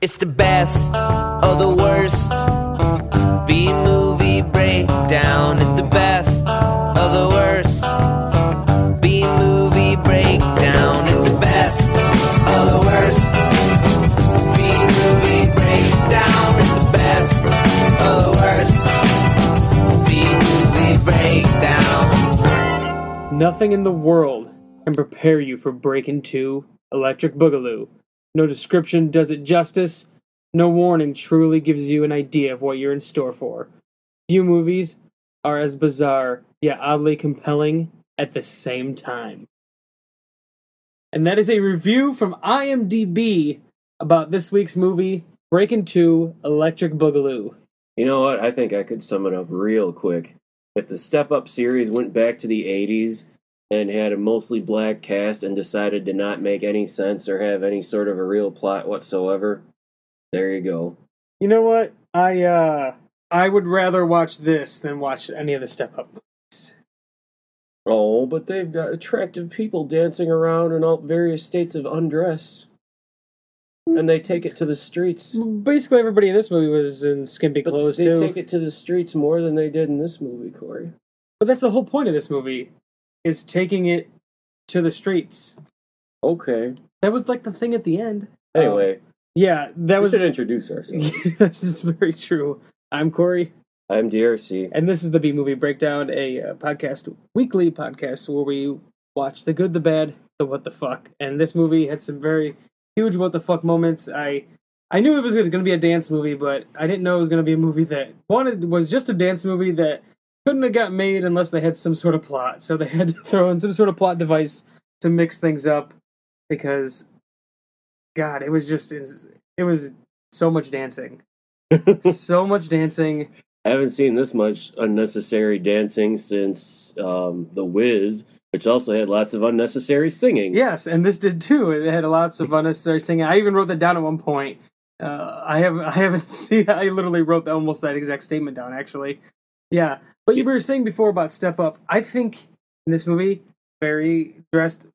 It's the best of the worst. B movie breakdown. It's the best of the worst. B movie breakdown. It's the best of the worst. B movie breakdown. It's the best of the worst. B movie breakdown. Nothing in the world can prepare you for Breakin' 2 Electric Boogaloo. No description does it justice. No warning truly gives you an idea of what you're in store for. Few movies are as bizarre, yet oddly compelling at the same time. And that is a review from IMDb about this week's movie, Breakin' 2 Electric Boogaloo. You know what? I think I could sum it up real quick. If the Step Up series went back to the 80s and had a mostly black cast and decided to not make any sense or have any sort of a real plot whatsoever, there you go. You know what? I uh I would rather watch this than watch any of the Step Up movies. Oh, but they've got attractive people dancing around in all various states of undress. And they take it to the streets. Basically, everybody in this movie was in skimpy But clothes they too. take it to the streets more than they did in this movie, Corey. But that's the whole point of this movie, is taking it to the streets. Okay. That was like the thing at the end. Anyway, Yeah, that we was. should introduce ourselves. this is very true. I'm Corey, I'm DRC. and this is the B Movie Breakdown, a uh, podcast, weekly podcast where we watch the good, the bad, the what the fuck. And this movie had some very huge what the fuck moments. I I knew it was going to be a dance movie, but I didn't know it was going to be a movie that wanted was just a dance movie that couldn't have got made unless they had some sort of plot. So they had to throw in some sort of plot device to mix things up because God, it was just it was so much dancing, so much dancing. I haven't seen this much unnecessary dancing since um, The Wiz, which also had lots of unnecessary singing. Yes, and this did too. It had lots of unnecessary singing. I even wrote that down at one point. Uh, I have I haven't seen. I literally wrote almost that exact statement down. Actually, yeah. But you were saying before about Step Up. I think in this movie, very dressed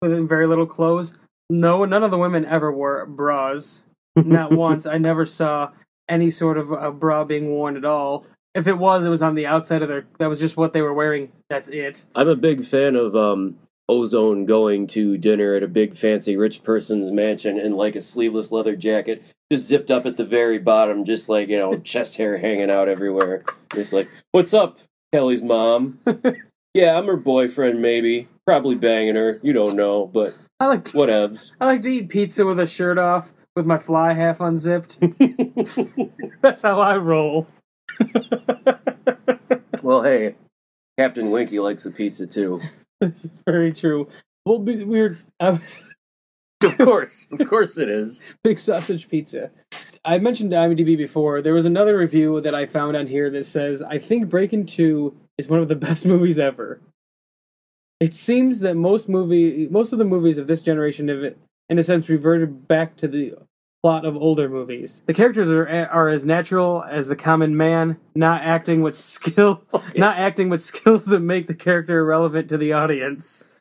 with very little clothes. No, none of the women ever wore bras. Not once. I never saw any sort of a bra being worn at all. If it was, it was on the outside of their. That was just what they were wearing. That's it. I'm a big fan of um, Ozone going to dinner at a big fancy rich person's mansion in like a sleeveless leather jacket, just zipped up at the very bottom, just like, you know, chest hair hanging out everywhere. Just like, what's up, Kelly's mom? yeah, I'm her boyfriend, maybe. Probably banging her. You don't know, but I like to, whatevs. I like to eat pizza with a shirt off, with my fly half unzipped. That's how I roll. well, hey, Captain Winky likes a pizza too. This is very true. Well, be weird. I was Of course, of course it is. big sausage pizza. I mentioned IMDb before. There was another review that I found on here that says, "I think Breakin' Two is one of the best movies ever." It seems that most movie, most of the movies of this generation have, it in a sense, reverted back to the plot of older movies. The characters are are as natural as the common man, not acting with skill, not acting with skills that make the character relevant to the audience.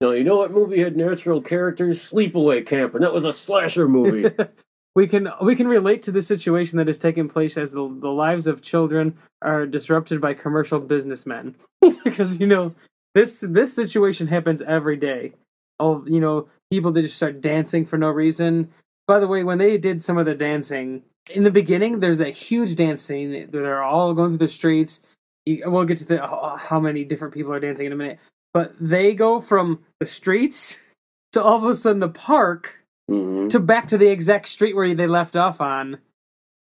No, you know what movie had natural characters? Sleepaway Camp, and that was a slasher movie. we can we can relate to the situation that is taking place as the, the lives of children are disrupted by commercial businessmen because you know this this situation happens every day oh you know people that just start dancing for no reason by the way when they did some of the dancing in the beginning there's that huge dance scene they're all going through the streets. We'll get to the, how many different people are dancing in a minute. But they go from the streets to all of a sudden a park hmm to back to the exact street where they left off on,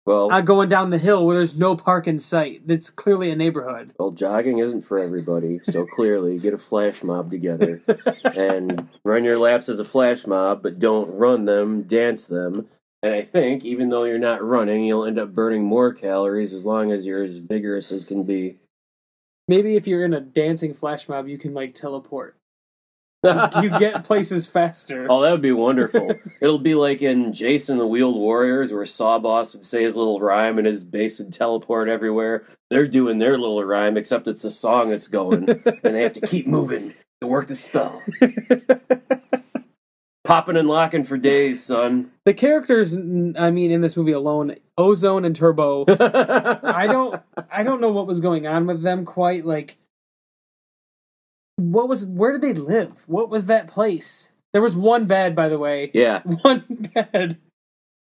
Well, uh, going down the hill where there's no park in sight. That's clearly a neighborhood. well, jogging isn't for everybody, so clearly get a flash mob together and run your laps as a flash mob, but don't run them, dance them. And I think, even though you're not running, you'll end up burning more calories as long as you're as vigorous as can be. Maybe if you're in a dancing flash mob, you can like teleport. You get places faster. Oh, that would be wonderful. It'll be like in Jayce and the Wheeled Warriors, where Sawboss would say his little rhyme and his base would teleport everywhere. They're doing their little rhyme, except it's a song that's going, and they have to keep moving to work the spell. popping and locking for days, son. The characters, I mean, in this movie alone, Ozone and Turbo. I I don't, I don't know what was going on with them quite. Like, what was? Where did they live? What was that place? There was one bed, by the way. Yeah, One bed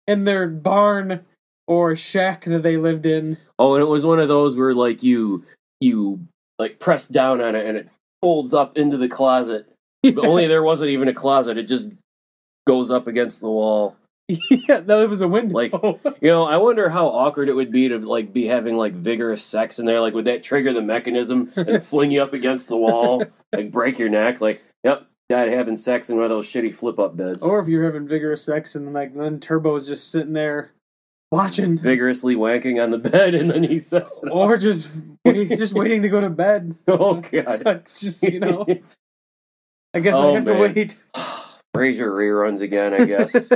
in their barn or shack that they lived in. Oh, and it was one of those where like you you like press down on it and it folds up into the closet. But only there wasn't even a closet; it just goes up against the wall. Yeah, that was a window. Like- You know, I wonder how awkward it would be to like be having like vigorous sex in there. Like, would that trigger the mechanism and fling you up against the wall, like break your neck? Like, yep, died having sex in one of those shitty flip up beds, or if you're having vigorous sex and like then Turbo's just sitting there watching, vigorously wanking on the bed, and then he says, or just wait, just waiting to go to bed. "Oh God." just you know, I guess I Oh, have man. to wait, Frasier reruns again, I guess.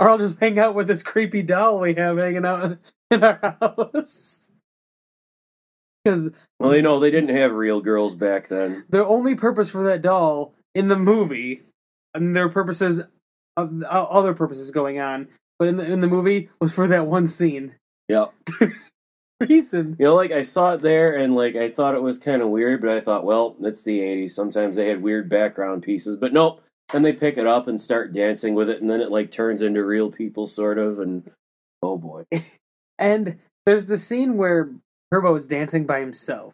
Or I'll just hang out with this creepy doll we have hanging out in our house. Because well, you know, they didn't have real girls back then. the only purpose for that doll in the movie, and their purposes, uh, other purposes going on, but in the in the movie was for that one scene. Yeah. Reason. You know, like I saw it there and like I thought it was kind of weird, but I thought, well, it's the 80s. Sometimes they had weird background pieces, but nope. And they pick it up and start dancing with it, and then it like turns into real people, sort of. And oh boy. And there's the scene where Turbo is dancing by himself,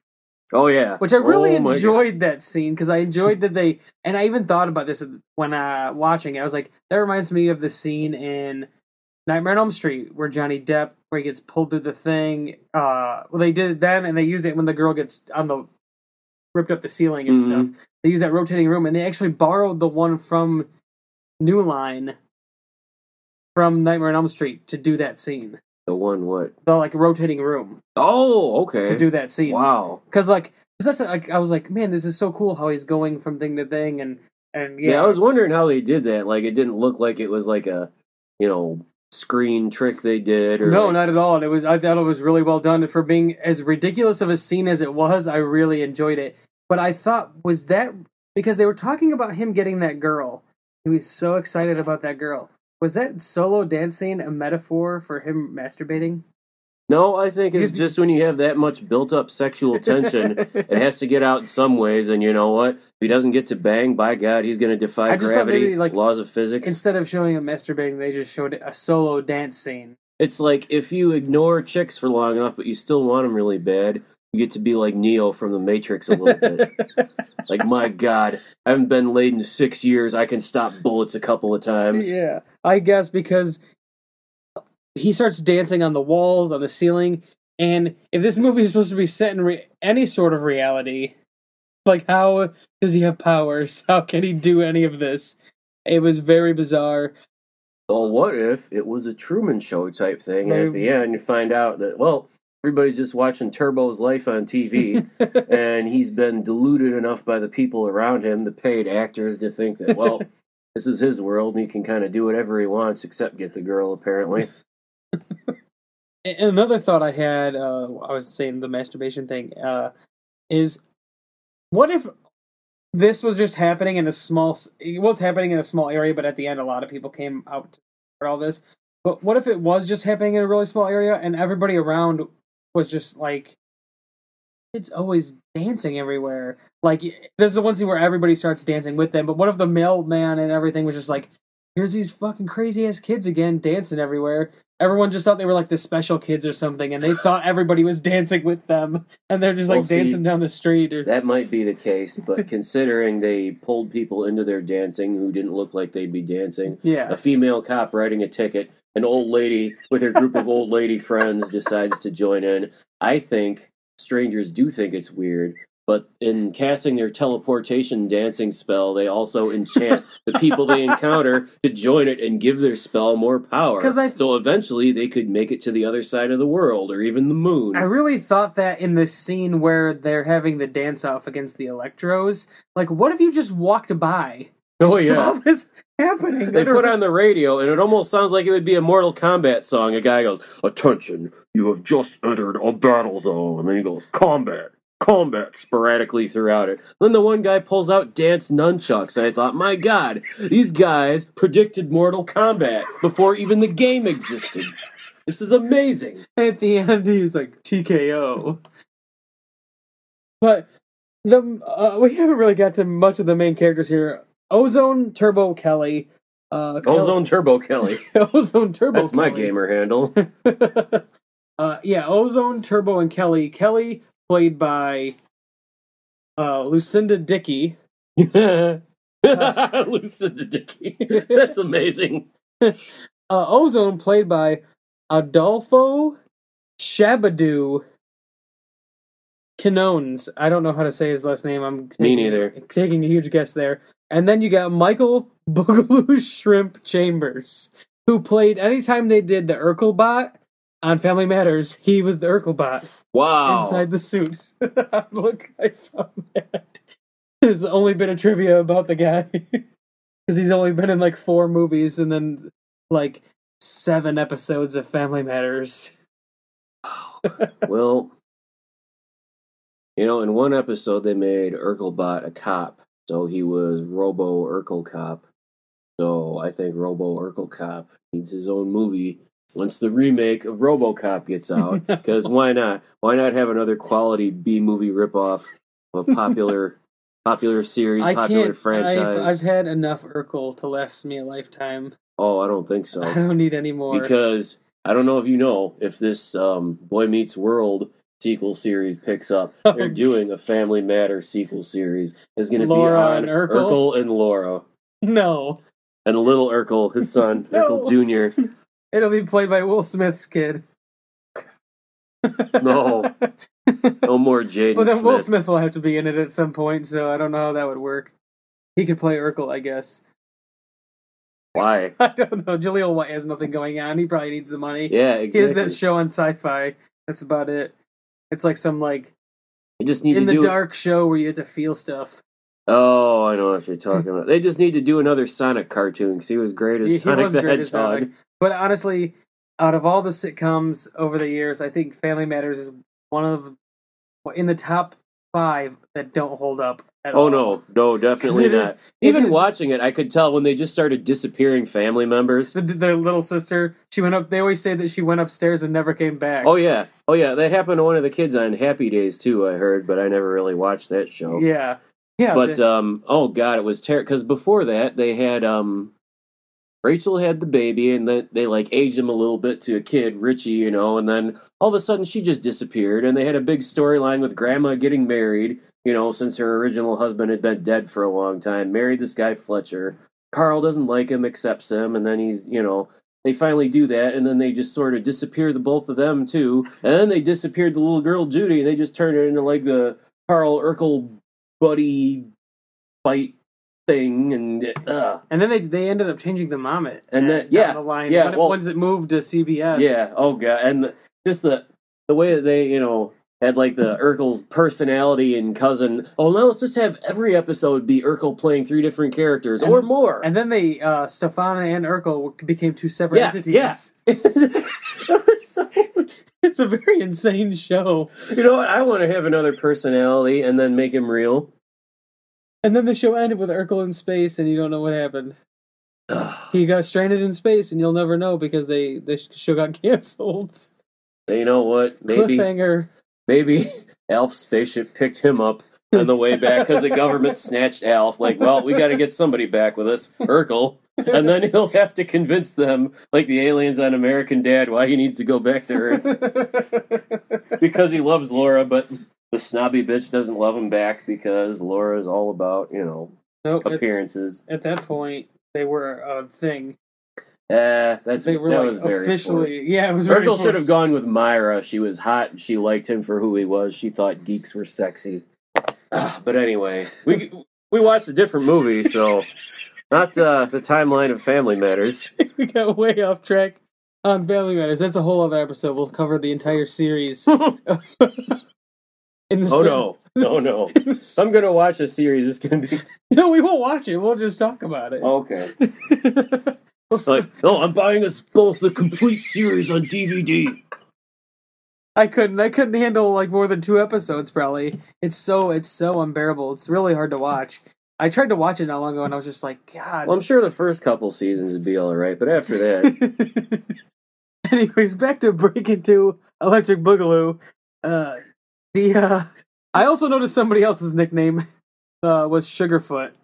Oh, yeah. which I really Oh, enjoyed that scene because I enjoyed that they. And I even thought about this when uh, watching it. I was like, that reminds me of the scene in Nightmare on Elm Street where Johnny Depp, where he gets pulled through the thing. Uh, well, they did it then, and they used it when the girl gets on the ripped up the ceiling and Mhm. stuff. They used that rotating room, and they actually borrowed the one from New Line from Nightmare on Elm Street to do that scene. The one what? The like rotating room Oh, okay. to do that scene. Wow. Because like, cause that's like I was like, man, this is so cool how he's going from thing to thing, and and yeah, Yeah. I was wondering how they did that. Like, it didn't look like it was like a, you know, screen trick they did. Or no, like- not at all. And it was I thought it was really well done. And for being as ridiculous of a scene as it was, I really enjoyed it. But I thought was that because they were talking about him getting that girl. He was so excited about that girl. Was that solo dancing a metaphor for him masturbating? No, I think it's just when you have that much built up sexual tension, it has to get out in some ways. And you know what? If he doesn't get to bang, by God, he's going to defy I just thought gravity, maybe, like, laws of physics. Instead of showing him masturbating, they just showed a solo dance scene. It's like if you ignore chicks for long enough, but you still want them really bad, you get to be like Neo from the Matrix a little bit. like, my God, I haven't been laid in six years. I can stop bullets a couple of times. Yeah, I guess because he starts dancing on the walls, on the ceiling, and if this movie is supposed to be set in re- any sort of reality, like how does he have powers? How can he do any of this? It was very bizarre. Well, what if it was a Truman Show type thing, and at the end you find out that well, everybody's just watching Turbo's life on TV, and he's been deluded enough by the people around him, the paid actors, to think that well, this is his world, and he can kind of do whatever he wants except get the girl. Apparently, Another thought I had, uh, I was saying the masturbation thing, uh, is what if this was just happening in a small, it was happening in a small area, but at the end, a lot of people came out to for all this. But what if it was just happening in a really small area and everybody around was just like, it's always dancing everywhere. Like, there's the one scene where everybody starts dancing with them, but what if the mailman and everything was just like, here's these fucking crazy ass kids again dancing everywhere? everyone just thought they were like the special kids or something, and they thought everybody was dancing with them, and they're just like Well, see, dancing down the street. Or that might be the case, but considering they pulled people into their dancing who didn't look like they'd be dancing, yeah, a female cop writing a ticket, an old lady with her group of old lady friends decides to join in. I think strangers do think it's weird, but in casting their teleportation dancing spell, they also enchant the people they encounter to join it and give their spell more power. I- so eventually they could make it to the other side of the world or even the moon. I really thought that in the scene where they're having the dance off against the Electros, like, what if you just walked by? Oh Saw this happening. They put on the radio, and it almost sounds like it would be a Mortal Kombat song. A guy goes, "Attention, you have just entered a battle zone," and then he goes, "Combat." combat sporadically throughout it. Then the one guy pulls out dance nunchucks. I thought, my god, these guys predicted Mortal Kombat before even the game existed. This is amazing. At the end, he was like TKO. But the uh, we haven't really got to much of the main characters here. Ozone Turbo Kelly. Uh, Kel- Ozone Turbo Kelly. Ozone Turbo. That's my gamer handle. uh, yeah, Ozone Turbo and Kelly. Kelly played by uh, Lucinda Dickey. Lucinda Dickey. That's amazing. Uh, Ozone played by Adolfo Shabba-Doo Quinones. I don't know how to say his last name. I'm Me neither. Taking a huge guess there. And then you got Michael Boogaloo Shrimp Chambers, who played anytime they did the Urkelbot on Family Matters, he was the Urkelbot Wow. inside the suit. Look, I found that. There's only been a trivia about the guy. Because he's only been in like four movies and then like seven episodes of Family Matters. Well, you know, in one episode they made Urkelbot a cop, so he was Robo Urkel Cop. So I think Robo Urkel Cop needs his own movie once the remake of RoboCop gets out. Because why not? Why not have another quality B movie ripoff of a popular popular series, I popular franchise? I've, I've had enough Urkel to last me a lifetime. oh, I don't think so. I don't need any more. because I don't know if you know if this um, Boy Meets World sequel series picks up. Oh, they're Oh. doing a Family Matter sequel series. It's going to be on and Urkel? and Laura no, and little Urkel, his son No. Urkel Junior. it'll be played by Will Smith's kid. No, no more Jaden But then Smith. Will Smith will have to be in it at some point, so I don't know how that would work. He could play Urkel, I guess. Why? I don't know. Jaleel White has nothing going on. He probably needs the money. Yeah, exactly. He has that show on Sci-Fi. That's about it. It's like some like They just need in to the do. dark show where you have to feel stuff. Oh, I know what you're talking about. They just need to do another Sonic cartoon because he was great as He- Sonic the Hedgehog. Sonic. But honestly, out of all the sitcoms over the years, I think Family Matters is one of in the top five that don't hold up. At Oh all. no, no, definitely not. is- Even is- watching it, I could tell when they just started disappearing family members. The, their little sister, she went up. They always say that she went upstairs and never came back. Oh yeah, oh yeah, that happened to one of the kids on Happy Days too. I heard, but I never really watched that show. yeah, yeah. but the- um, oh god, it was terrible. Because before that, they had um, Rachel had the baby, and then they like aged him a little bit to a kid, Richie, you know, and then all of a sudden she just disappeared, and they had a big storyline with Grandma getting married. You know, since her original husband had been dead for a long time, married this guy Fletcher. Carl doesn't like him, accepts him, and then he's you know they finally do that, and then they just sort of disappear the both of them too, and then they disappeared the little girl Judy, and they just turned her into like the Carl Urkel buddy fight thing, and uh, and then they they ended up changing the mom it And then- yeah, the line. yeah, when well- once it moved to CBS. yeah, oh god, and the, just the the way that they you know had like the Urkel's personality and cousin. Oh, now let's just have every episode be Urkel playing three different characters or more. And then they uh Stefan and Urkel became two separate Yeah, entities. yeah. So- It's a very insane show. you know what? I want to have another personality and then make him real. And then the show ended with Urkel in space, and you don't know what happened. He got stranded in space, and you'll never know because they the show got canceled. you know what? Maybe Cliffhanger. maybe Alf's spaceship picked him up on the way back because the government snatched Alf. Like, well, we got to get somebody back with us, Urkel. And then he'll have to convince them, like the aliens on American Dad, why he needs to go back to Earth. because he loves Laura, but the snobby bitch doesn't love him back because Laura is all about, you know, nope. Appearances. at that point, they were a thing. Uh, that's They were that like was very officially. forced. Yeah, it was. very Urkel should have gone with Myra. She was hot. and She liked him for who he was. She thought geeks were sexy. Ah, but anyway, we we watched a different movie, so not uh, the timeline of Family Matters. we got way off track on Family Matters. That's a whole other episode. We'll cover the entire series. In the Oh no, no, no! in the s- I'm gonna watch a series. It's gonna be no, we won't watch it. We'll just talk about it. okay. We'll Like, no, I'm buying us both the complete series on DVD. I couldn't. I couldn't handle like more than two episodes. Probably. It's so. It's so unbearable. It's really hard to watch. I tried to watch it not long ago, and I was just like, God. Well, I'm sure the first couple seasons would be all right, but after that, Anyways, back to Breakin' Two, Electric Boogaloo. Uh, the uh, I also noticed somebody else's nickname uh, was Sugarfoot.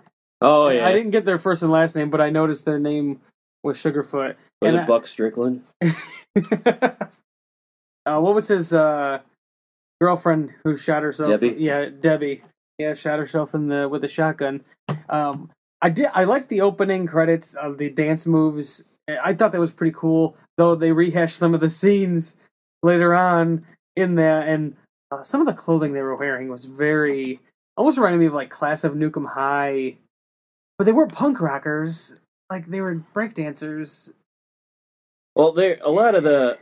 oh yeah, I didn't get their first and last name, but I noticed their name was Sugarfoot. was and it Buck Strickland? uh, what was his uh, girlfriend who shot herself? Debbie? Yeah, Debbie. Yeah, shot herself in the with a shotgun. Um, I did. I liked the opening credits of the dance moves. I thought that was pretty cool. Though they rehashed some of the scenes later on in there, and uh, some of the clothing they were wearing was very almost reminded me of like Class of Nuke 'Em High, but they weren't punk rockers. Like they were breakdancers. Well, there a lot of the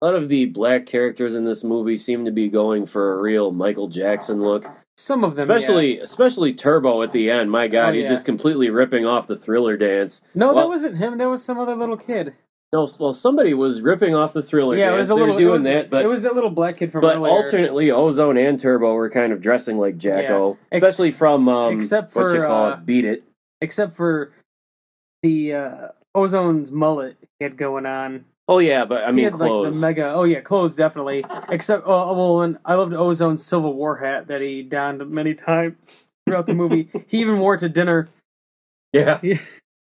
a lot of the black characters in this movie seem to be going for a real Michael Jackson look. Some of them, yeah. especially especially Turbo at the end. My God, Oh, he's yeah. just completely ripping off the Thriller dance. No, that wasn't him. That was some other little kid. No, well, somebody was ripping off the Thriller yeah, dance. it was a they little doing was, that, but it was that little black kid from but earlier. alternately, Ozone and Turbo were kind of dressing like Jacko, Ex- especially from um, except what you for, call uh, it, Beat It. except for the uh, Ozone's mullet he had going on. Oh yeah, but I he mean had like the mega. Oh yeah, clothes definitely. Except oh well, and I loved Ozone's Civil War hat that he donned many times throughout the movie. he even wore it to dinner. yeah,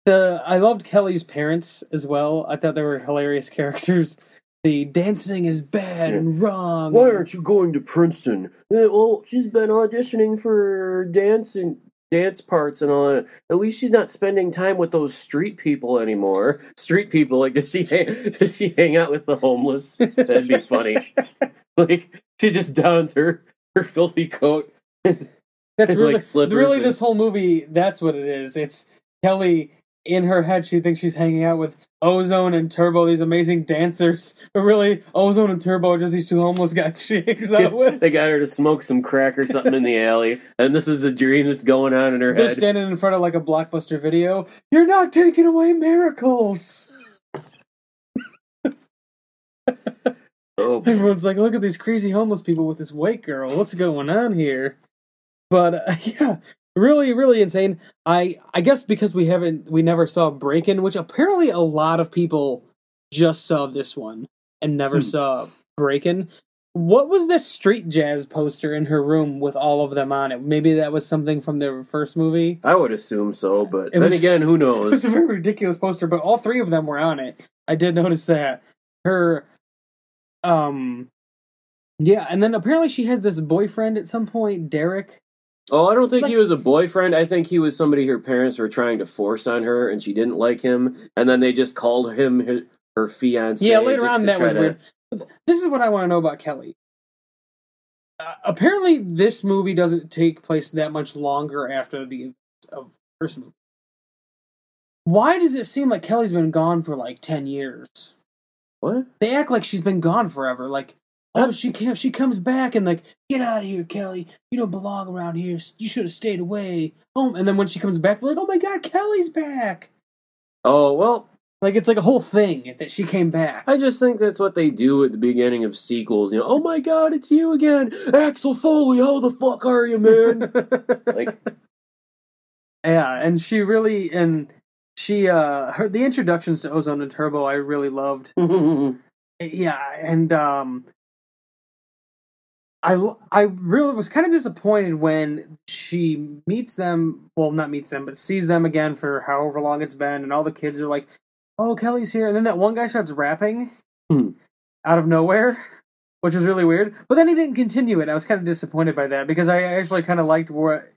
The I loved Kelly's parents as well. I thought they were hilarious characters. The dancing is bad and wrong. Why aren't you going to Princeton? Eh, well, she's been auditioning for dancing dance parts and all that. At least she's not spending time with those street people anymore. Street people, like does she hang, does she hang out with the homeless? That'd be funny. like she just dons her her filthy coat. That's like really slippers really and- this whole movie. That's what it is. It's Kelly in her head. She thinks she's hanging out with Ozone and Turbo, these amazing dancers, but really Ozone and Turbo are just these two homeless guys she hangs out with. they got her to smoke some crack or something in the alley, and this is a dream that's going on in her head. They're head. standing in front of like a blockbuster video. You're not taking away miracles. oh, Everyone's like, look at these crazy homeless people with this white girl. What's going on here? But uh, yeah, really, really insane. I I guess because we haven't, we never saw Breakin', which apparently a lot of people just saw this one and never Hmm. saw Breakin'. What was this street jazz poster in her room with all of them on it? Maybe that was something from their first movie. I would assume so, but It then was- again, who It was a very ridiculous poster, but all three of them were on it. I did notice that. Her, um, yeah, and then apparently she has this boyfriend at some point, Derek. Oh, I don't think Like- he was a boyfriend. I think he was somebody her parents were trying to force on her, and she didn't like him, and then they just called him her, her fiance. yeah, later on that was to- weird. This is what I want to know about Kelly. Uh, apparently, this movie doesn't take place that much longer after the of first movie. Why does it seem like Kelly's been gone for like ten years? What? they act like she's been gone forever. Like, oh, she can't. She comes back and like, get out of here, Kelly. You don't belong around here. You should have stayed away. Oh, and then when she comes back, they're like, oh my god, Kelly's back. Oh well, Like it's like a whole thing that she came back. I just think that's what they do at the beginning of sequels. You know, oh my god, it's you again, Axel Foley. How the fuck are you, man? like, yeah, and she really and she uh her the introductions to Ozone and Turbo I really loved. yeah and um i i really was kind of disappointed when she meets them well not meets them but sees them again for however long it's been and all the kids are like oh kelly's here and then that one guy starts rapping Hmm. out of nowhere which was really weird but then he didn't continue it i was kind of disappointed by that because i actually kind of liked what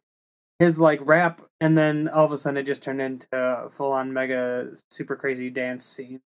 his like rap and then all of a sudden it just turned into a full-on mega super crazy dance scene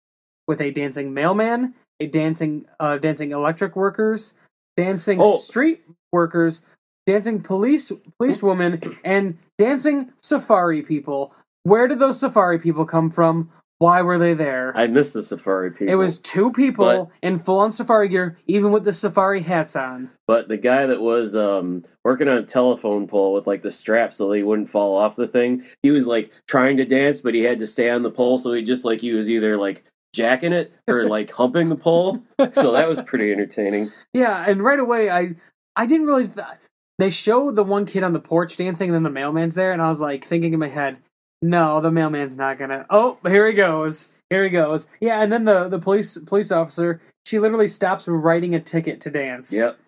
with a dancing mailman a dancing uh dancing electric workers dancing Oh. street workers dancing police policewomen and dancing safari people where did those safari people come from why were they there I miss the Safari people. it was two people But- in full-on safari gear even with the safari hats on But the guy that was um, working on a telephone pole with like the strap so they wouldn't fall off the thing, he was like trying to dance, but he had to stay on the pole, so he just like he was either like jacking it or like humping the pole. So that was pretty entertaining. Yeah, and right away I I didn't really. Th- they show the one kid on the porch dancing, and then the mailman's there, and I was like thinking in my head, no, the mailman's not gonna. Oh, here he goes. Here he goes. Yeah, and then the the police police officer, she literally stops writing a ticket to dance. Yep.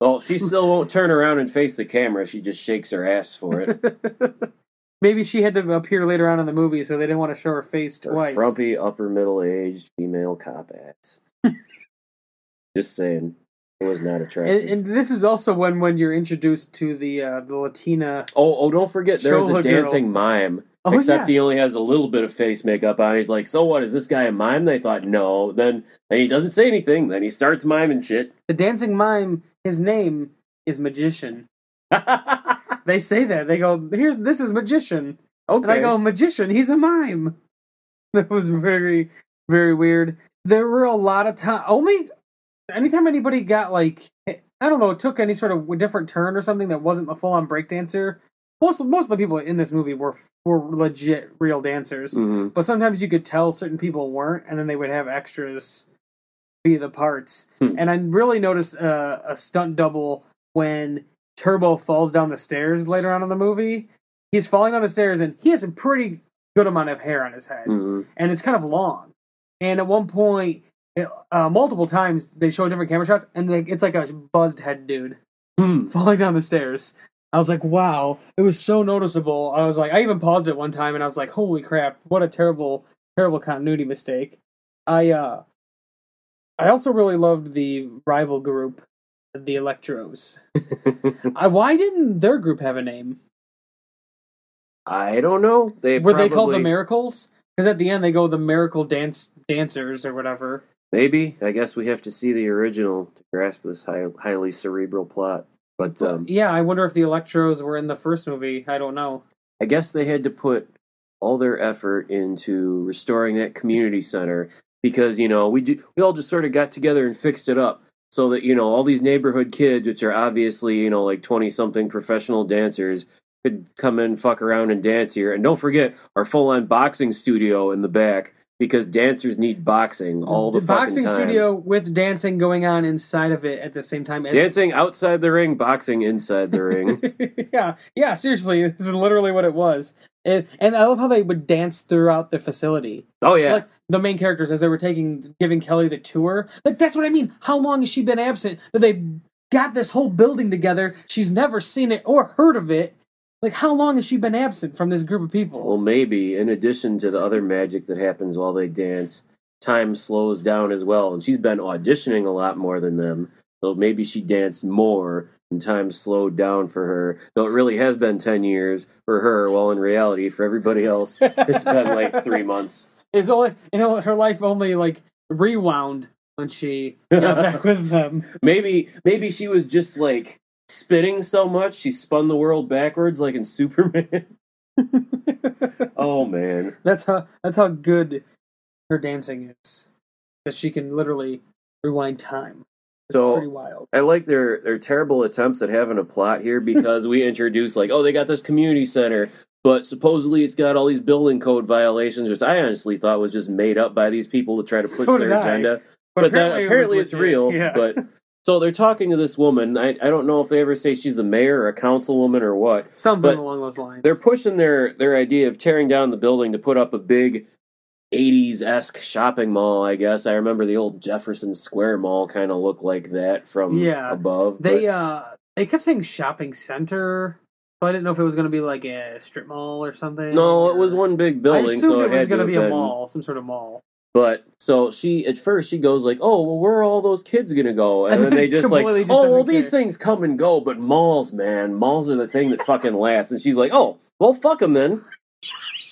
Well, she still won't turn around and face the camera. She just shakes her ass for it. Maybe she had to appear later on in the movie, so they didn't want to show her face twice. frumpy, upper middle aged female cop ass. just saying. It was not attractive. And, and this is also when when you're introduced to the uh, the Latina. oh, oh, don't forget, there's Show a a girl. dancing mime. Oh, Except yeah. he only has a little bit of face makeup on. He's like, so what? Is this guy a mime? They thought, no. Then, then he doesn't say anything. Then he starts miming shit. The dancing mime. His name is Magician. They say that they go, "Here's this is Magician." And I go, magician, he's a mime. That was very, very weird. There were a lot of time. Only anytime anybody got like, I don't know, it took any sort of different turn or something that wasn't the full on breakdancer. Most most of the people in this movie were were legit real dancers, Mhm. but sometimes you could tell certain people weren't, and then they would have extras be the parts. Hmm. And I really noticed uh, a stunt double when Turbo falls down the stairs later on in the movie. He's falling down the stairs, and he has a pretty good amount of hair on his head, Mhm. and it's kind of long. And at one point, it- uh, multiple times, they show different camera shots, and they, it's like a buzzed head dude Hmm. falling down the stairs. I was like, wow, it was so noticeable. I was like, I even paused it one time, and I was like, holy crap, what a terrible, terrible continuity mistake. I uh, I also really loved the rival group, the Electros. I, why didn't their group have a name? I don't know. They Were they called the Miracles? Because at the end they go the Miracle Dance Dancers or whatever. Maybe. I guess we have to see the original to grasp this high, highly cerebral plot. But um, yeah, I wonder if the Electros were in the first movie. I don't know. I guess they had to put all their effort into restoring that community center because you know we do we all just sort of got together and fixed it up so that you know all these neighborhood kids which are obviously you know like 20 something professional dancers could come in fuck around and dance here. And don't forget our full on boxing studio in the back because dancers need boxing all the, the boxing time. studio with dancing going on inside of it at the same time as dancing outside the ring boxing inside the ring yeah, yeah. Seriously, this is literally what it was. And, and I love how they would dance throughout the facility. oh yeah Like the main characters as they were taking giving Kelly the tour. Like that's what I mean. How long has she been absent? That they got this whole building together. She's never seen it or heard of it. Like how long has she been absent from this group of people? Well, maybe in addition to the other magic that happens while they dance, time slows down as well. And she's been auditioning a lot more than them. So maybe she danced more and time slowed down for her. Though it really has been 10 years for her, while in reality, for everybody else, it's been like three months. Is only you know her life only like rewound when she got back with them. Maybe, maybe she was just like spinning so much she spun the world backwards like in Superman. oh man. That's how that's how good her dancing is. Because she can literally rewind time. It's So- pretty wild. I like their their terrible attempts at having a plot here because we introduce like, oh, they got this community center, but supposedly it's got all these building code violations, which I honestly thought was just made up by these people to try to push So their agenda. But, then apparently was it's legit. real. Yeah. But so they're talking to this woman. I I don't know if they ever say she's the mayor or a councilwoman or what. Something along those lines. They're pushing their their idea of tearing down the building to put up a big 80s esque shopping mall, I guess. I remember the old Jefferson Square Mall kind of looked like that from Yeah. above. They but- uh they kept saying shopping center, so I didn't know if it was going to be like a strip mall or something. no, it was one big I building, assumed so it it, was going to be have a mall, some sort of mall. But so she at first she goes like, "Oh, well, where are all those kids gonna go?" And then they just like, just "Oh, well, these things come and go, but malls, man, malls are the thing that fucking lasts." And she's like, "Oh, well, fuck them then."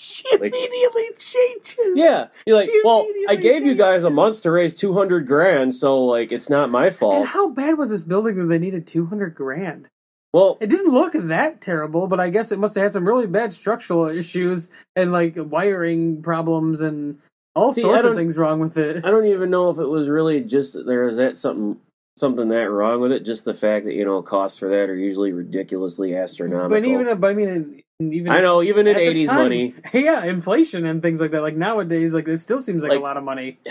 She Like- immediately changes. Yeah, you're like, She "Well, I gave you guys a month to raise two hundred grand, so like, it's not my fault." And fault." how bad was this building that they needed two hundred grand? Well, It didn't look that terrible, but I guess it must have had some really bad structural issues and like wiring problems and all See, I sorts of don't- things wrong with it. I don't even know if it was really just there was that something something that wrong with it. Just the fact that you know costs for that are usually ridiculously astronomical. But even, but I mean, even I know, even in eighties money. Yeah, inflation and things like that. Like nowadays, like it still seems like, Like- a lot of money.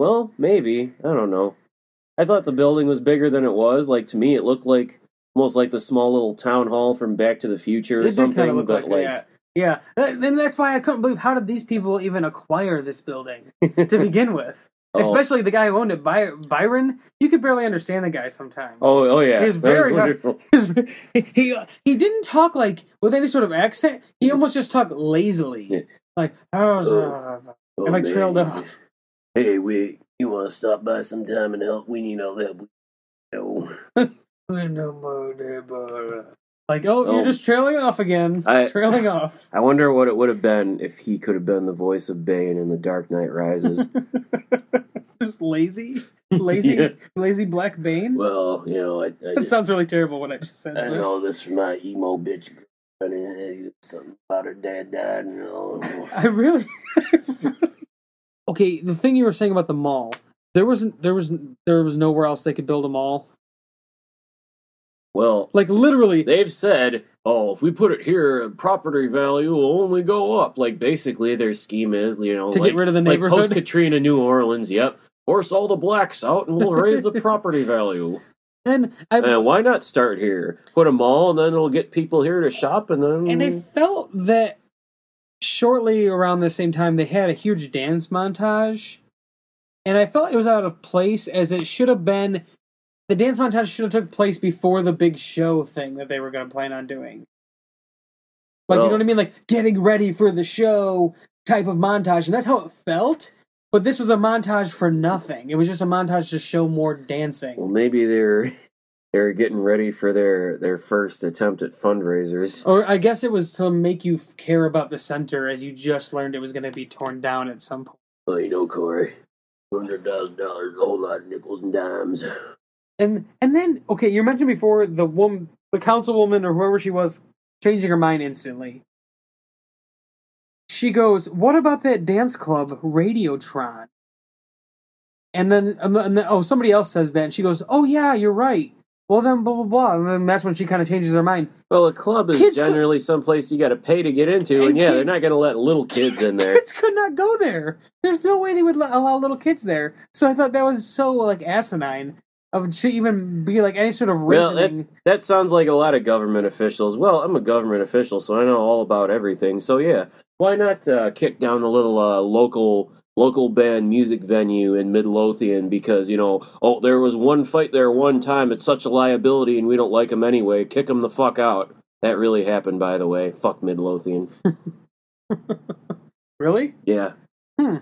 Well, maybe. I don't know. I thought the building was bigger than it was. Like to me, it looked like almost like the small little town hall from Back to the Future or It something. kind of but like, that, yeah. That- And that's why I couldn't believe how did these people even acquire this building to begin with. Oh. Especially the guy who owned it, By- Byron. You could barely understand the guy sometimes. oh, oh yeah, He was that was very hard- wonderful. he he didn't talk like with any sort of accent. He almost just talked lazily, Yeah. like how's uh, Oh, and like man. trailed off. Hey, we you want to stop by sometime and help? We need all help. we know. Like oh, you're Oh. just trailing off again, I- trailing off. I wonder what it would have been if he could have been the voice of Bane in The Dark Knight Rises. just lazy, lazy, Yeah. lazy Black Bane. well, you know, I, I, That sounds really terrible when I just said I that. know this from my emo bitch. Something about her dad died. And all. I really. okay, the thing you were saying about the mall, there wasn't, there was, there was nowhere else they could build a mall. Well, Like literally, they've said, oh, if we put it here, property value will only go up. Like basically, their scheme is, you know, To get rid of the like neighborhood? post Katrina, New Orleans. Yep, force all the blacks out, and we'll raise the property value. And why not start here? Put a mall, and then it'll get people here to shop, and then and I felt that shortly around the same time they had a huge dance montage, and I felt it was out of place as it should have been. The dance montage should have took place before the big show thing that they were going to plan on doing. Like you know what I mean, like getting ready for the show type of montage, and that's how it felt. But this was a montage for nothing. It was just a montage to show more dancing. well, maybe they're they're getting ready for their their first attempt at fundraisers. Or I guess it was to make you care about the center as you just learned it was going to be torn down at some point. Well, you know, Corey, hundred thousand dollars, a whole lot of nickels and dimes. And and then okay, you mentioned before the woman, the councilwoman or whoever she was, changing her mind instantly. She goes, "What about that dance club, Radiotron?" And then, and then, oh, somebody else says that, and she goes, "Oh yeah, you're right." Well then, blah blah blah, and then that's when she kind of changes her mind. Well, a club is Kids could- generally someplace you got to pay to get into, and, And yeah, kid- they're not going to let little kids in there. Kids could not go there. There's no way they would allow little kids there. So I thought that was so like asinine of to even be like any sort of Well, that, that sounds like a lot of government officials. Well, I'm a government official, so I know all about everything. So yeah, why not uh, kick down the little uh, local local band music venue in Midlothian because you know, oh, there was one fight there one time. It's such a liability, and we don't like them anyway. Kick them the fuck out. That really happened, by the way. Fuck Midlothian. really? yeah. Hmm.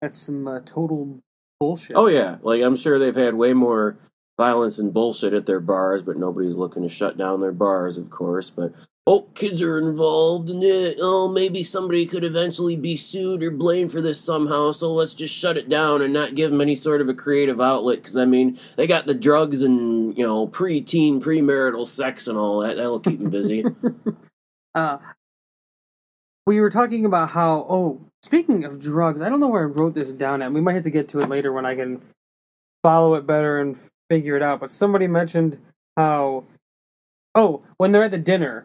That's some uh, total bullshit. Oh yeah. Like I'm sure they've had way more violence and bullshit at their bars, but nobody's looking to shut down their bars, of course. But oh, kids are involved in it. Oh, maybe somebody could eventually be sued or blamed for this somehow. So let's just shut it down and not give them any sort of a creative outlet. Because I mean, they got the drugs and you know pre-teen, premarital sex and all that. That'll keep them busy. Uh, we were talking about how. Oh, speaking of drugs, I don't know where I wrote this down at. We might have to get to it later when I can follow it better and figure it out. But somebody mentioned how. Oh, when they're at the dinner,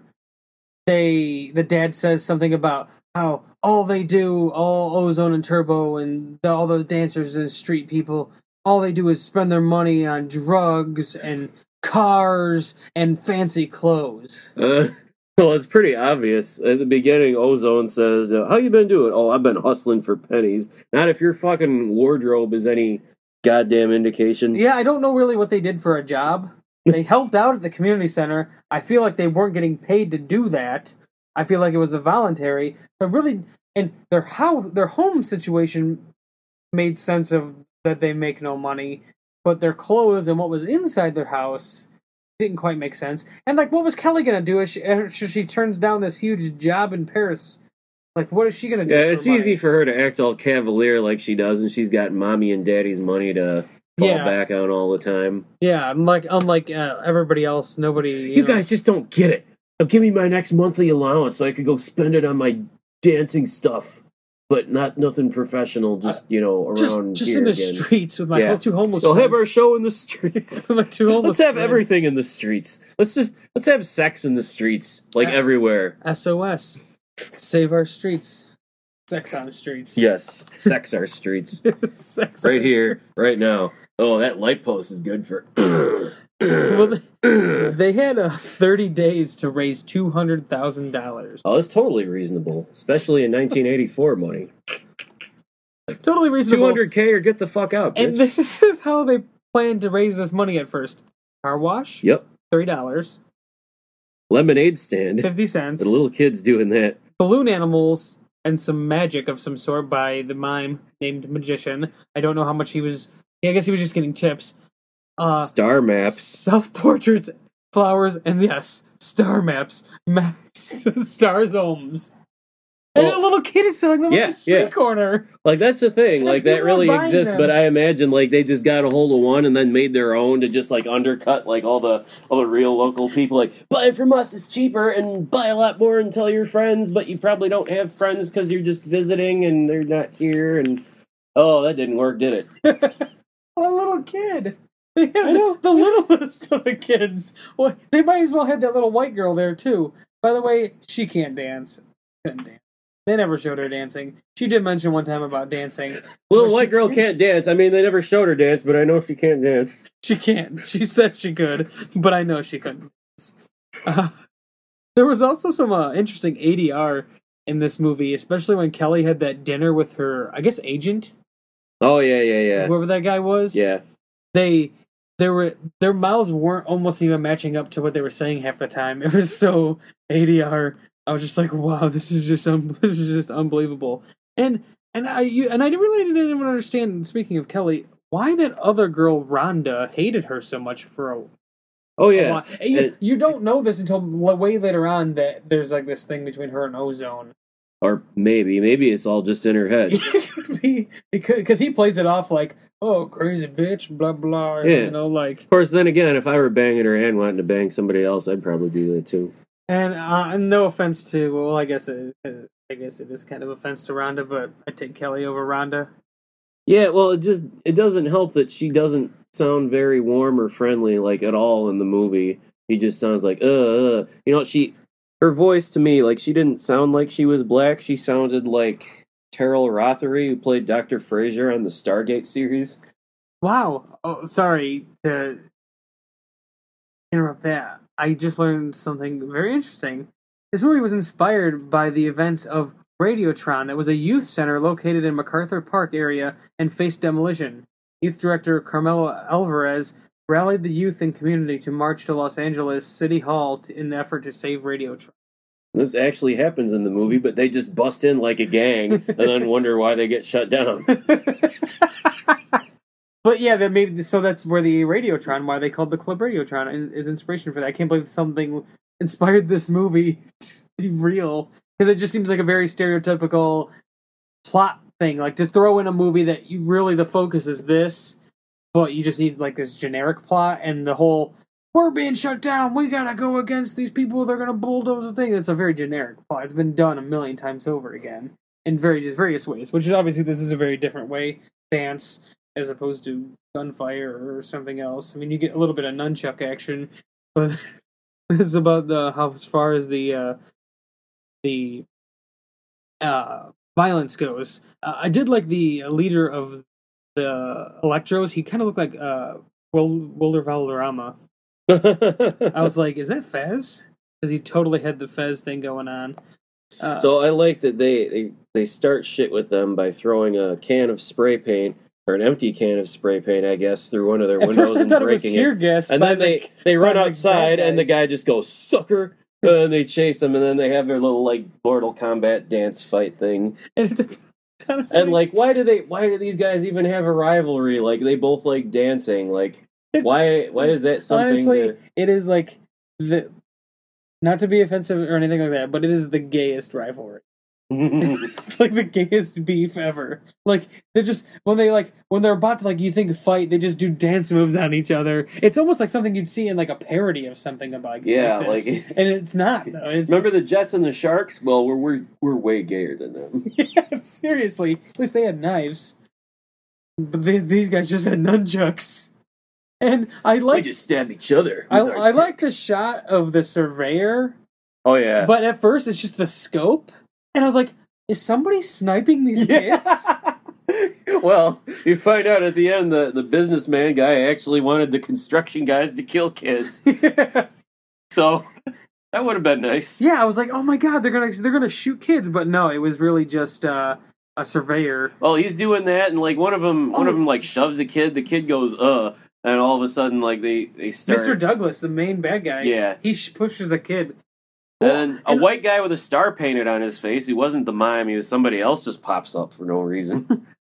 they the dad says something about how all they do, all Ozone and Turbo and all those dancers and street people, all they do is spend their money on drugs and cars and fancy clothes. Uh, well, it's pretty obvious. At the beginning, Ozone says, uh, "How you been doing?" Oh, I've been hustling for pennies. Not if your fucking wardrobe is any goddamn indication. Yeah, I don't know really what they did for a job. They helped out at the community center. I feel like they weren't getting paid to do that. I feel like it was a voluntary, but really, and their how their home situation made sense of that they make no money, but their clothes and what was inside their house didn't quite make sense. And like, what was Kelly gonna do she, if she turns down this huge job in Paris? Like, what is she gonna do? Yeah, it's money? easy for her to act all cavalier like she does, and she's got mommy and daddy's money to fall Yeah. back on all the time. Yeah, unlike unlike uh, everybody else, nobody. You, You know- guys just don't get it. Now give me my next monthly allowance so I could go spend it on my dancing stuff, but not nothing professional. Just you know around just just in the again. streets with my Yeah. two homeless. We'll have our show in the streets. my two homeless. Let's have friends. everything in the streets. Let's just Let's have sex in the streets, like Yeah. everywhere. SOS. Save our streets. Sex on the streets. Yes, sex our streets Sex right here, streets. right now. Oh, that light post is good for. Well, they, had uh, 30 days to raise $200,000. Oh, that's totally reasonable, especially in 1984 money. totally reasonable. 200k or get the fuck out. And this is how they planned to raise this money at first. Car wash, Yep, $3, lemonade stand. 50 cents. The little kids doing that. balloon animals and some magic of some sort by the mime named Magician. I don't know how much he was. I guess he was just getting tips. Uh, Star maps. self portraits, flowers, and yes, star maps, maps, stars, homes. And a little kid is selling them on yeah, the street yeah. corner. Like that's the thing. Like that really exists, them. but I imagine like they just got a hold of one and then made their own to just like undercut like all the all the real local people. Like buy it from us, it's cheaper, and buy a lot more and tell your friends. But you probably don't have friends because you're just visiting and they're not here. And oh, that didn't work, did it? A little kid. They had the, the littlest of the kids. Well, they might as well have that little white girl there too. By the way, she can't dance. Couldn't dance. They never showed her dancing. She did mention one time about dancing. Little white she girl can't- can't dance. I mean, they never showed her dance, but I know she can't dance. She can't. She said she could, but I know she couldn't. Uh, there was also some uh, interesting ADR in this movie, especially when Kelly had that dinner with her, I guess, agent, Oh yeah, yeah, yeah, whoever that guy was. yeah. They, they were their mouths weren't almost even matching up to what they were saying half the time. It was so ADR. I was just like, wow, this is just un- this is just unbelievable. And and I you, and I really didn't even understand. Speaking of Kelly, why that other girl Rhonda hated her so much for a Oh yeah. you, you don't know this until way later on that there's like this thing between her and Ozone. or maybe, maybe it's all just in her head. because he plays it off like, oh, crazy bitch, blah blah. Yeah. You know, like, Of course, then again, if I were banging her and wanting to bang somebody else, I'd probably do that too. and uh, no offense to, well, I guess it, I guess it is kind of offense to Rhonda, but I take Kelly over Rhonda. Yeah, well, it just it doesn't help that she doesn't sound very warm or friendly like at all in the movie. He just sounds like uh, uh. you know she her voice to me like she didn't sound like she was black. She sounded like Teryl Rothery who played Doctor Fraiser on the Stargate series. Wow. Oh, sorry to interrupt that. I just learned something very interesting. This movie was inspired by the events of Radiotron that was a youth center located in MacArthur Park area and faced demolition. Youth director Carmelo Alvarez rallied the youth and community to march to Los Angeles City Hall to, in the effort to save Radiotron. This actually happens in the movie, but they just bust in like a gang and then wonder why they get shut down. But yeah, that maybe so that's where the Radiotron, why they called the club Radiotron, is, is inspiration for that. I can't believe something inspired this movie to be real because it just seems like a very stereotypical plot thing. Like to throw in a movie that you really the focus is this, but you just need like this generic plot and the whole we're being shut down. We gotta go against these people. They're gonna bulldoze the thing. It's a very generic plot. It's been done a million times over again in very various ways. Which is obviously this is a very different way dance as opposed to gunfire or something else. I mean, you get a little bit of nunchuck action, but it's about the how as far as the uh, the uh, violence goes. Uh, I did like the leader of the Electros. He kind of looked like uh, Wil- Wilmer Valderrama. I was like, is that Fez? Because he totally had the Fez thing going on. Uh, So I like that they, they they start shit with them by throwing a can of spray paint or an empty can of spray paint, I guess, through one of their windows and it breaking it. gas, And then the- they they run by the outside and the guy just goes sucker. and they chase him, and then they have their little like Mortal Kombat dance fight thing. and it's, it's honestly, And like, why do they? Why do these guys even have a rivalry? Like, they both like dancing. Like, why? Why is that something? honestly, to- it is like the not to be offensive or anything like that, but it is the gayest rivalry. it's like the gayest beef ever. Like they're just when they like when they're about to like you think fight, they just do dance moves on each other. It's almost like something you'd see in like a parody of something about Yeah, like, like- and it's not though. It's, Remember the Jets and the Sharks? Well, we're we're we're way gayer than them. yeah, seriously. At least they had knives, but they, these guys just had nunchucks. And I like we just stab each other. I, I like the shot of the surveyor, Oh yeah. but at first it's just the scope, and I was like, "Is somebody sniping these kids?" well, you find out at the end the the businessman guy actually wanted the construction guys to kill kids. So that would have been nice. yeah, I was like, "Oh my god, they're gonna they're gonna shoot kids," but no, it was really just uh, a surveyor. Well, he's doing that, and like one of them, one of Oh. them like shoves a kid. The kid goes, "Uh," and all of a sudden, like they they start. Mr. Douglas, the main bad guy, Yeah. he sh- pushes a kid. And then a And- white guy with a star painted on his face. He wasn't the mime. He was somebody else. Just pops up for no reason.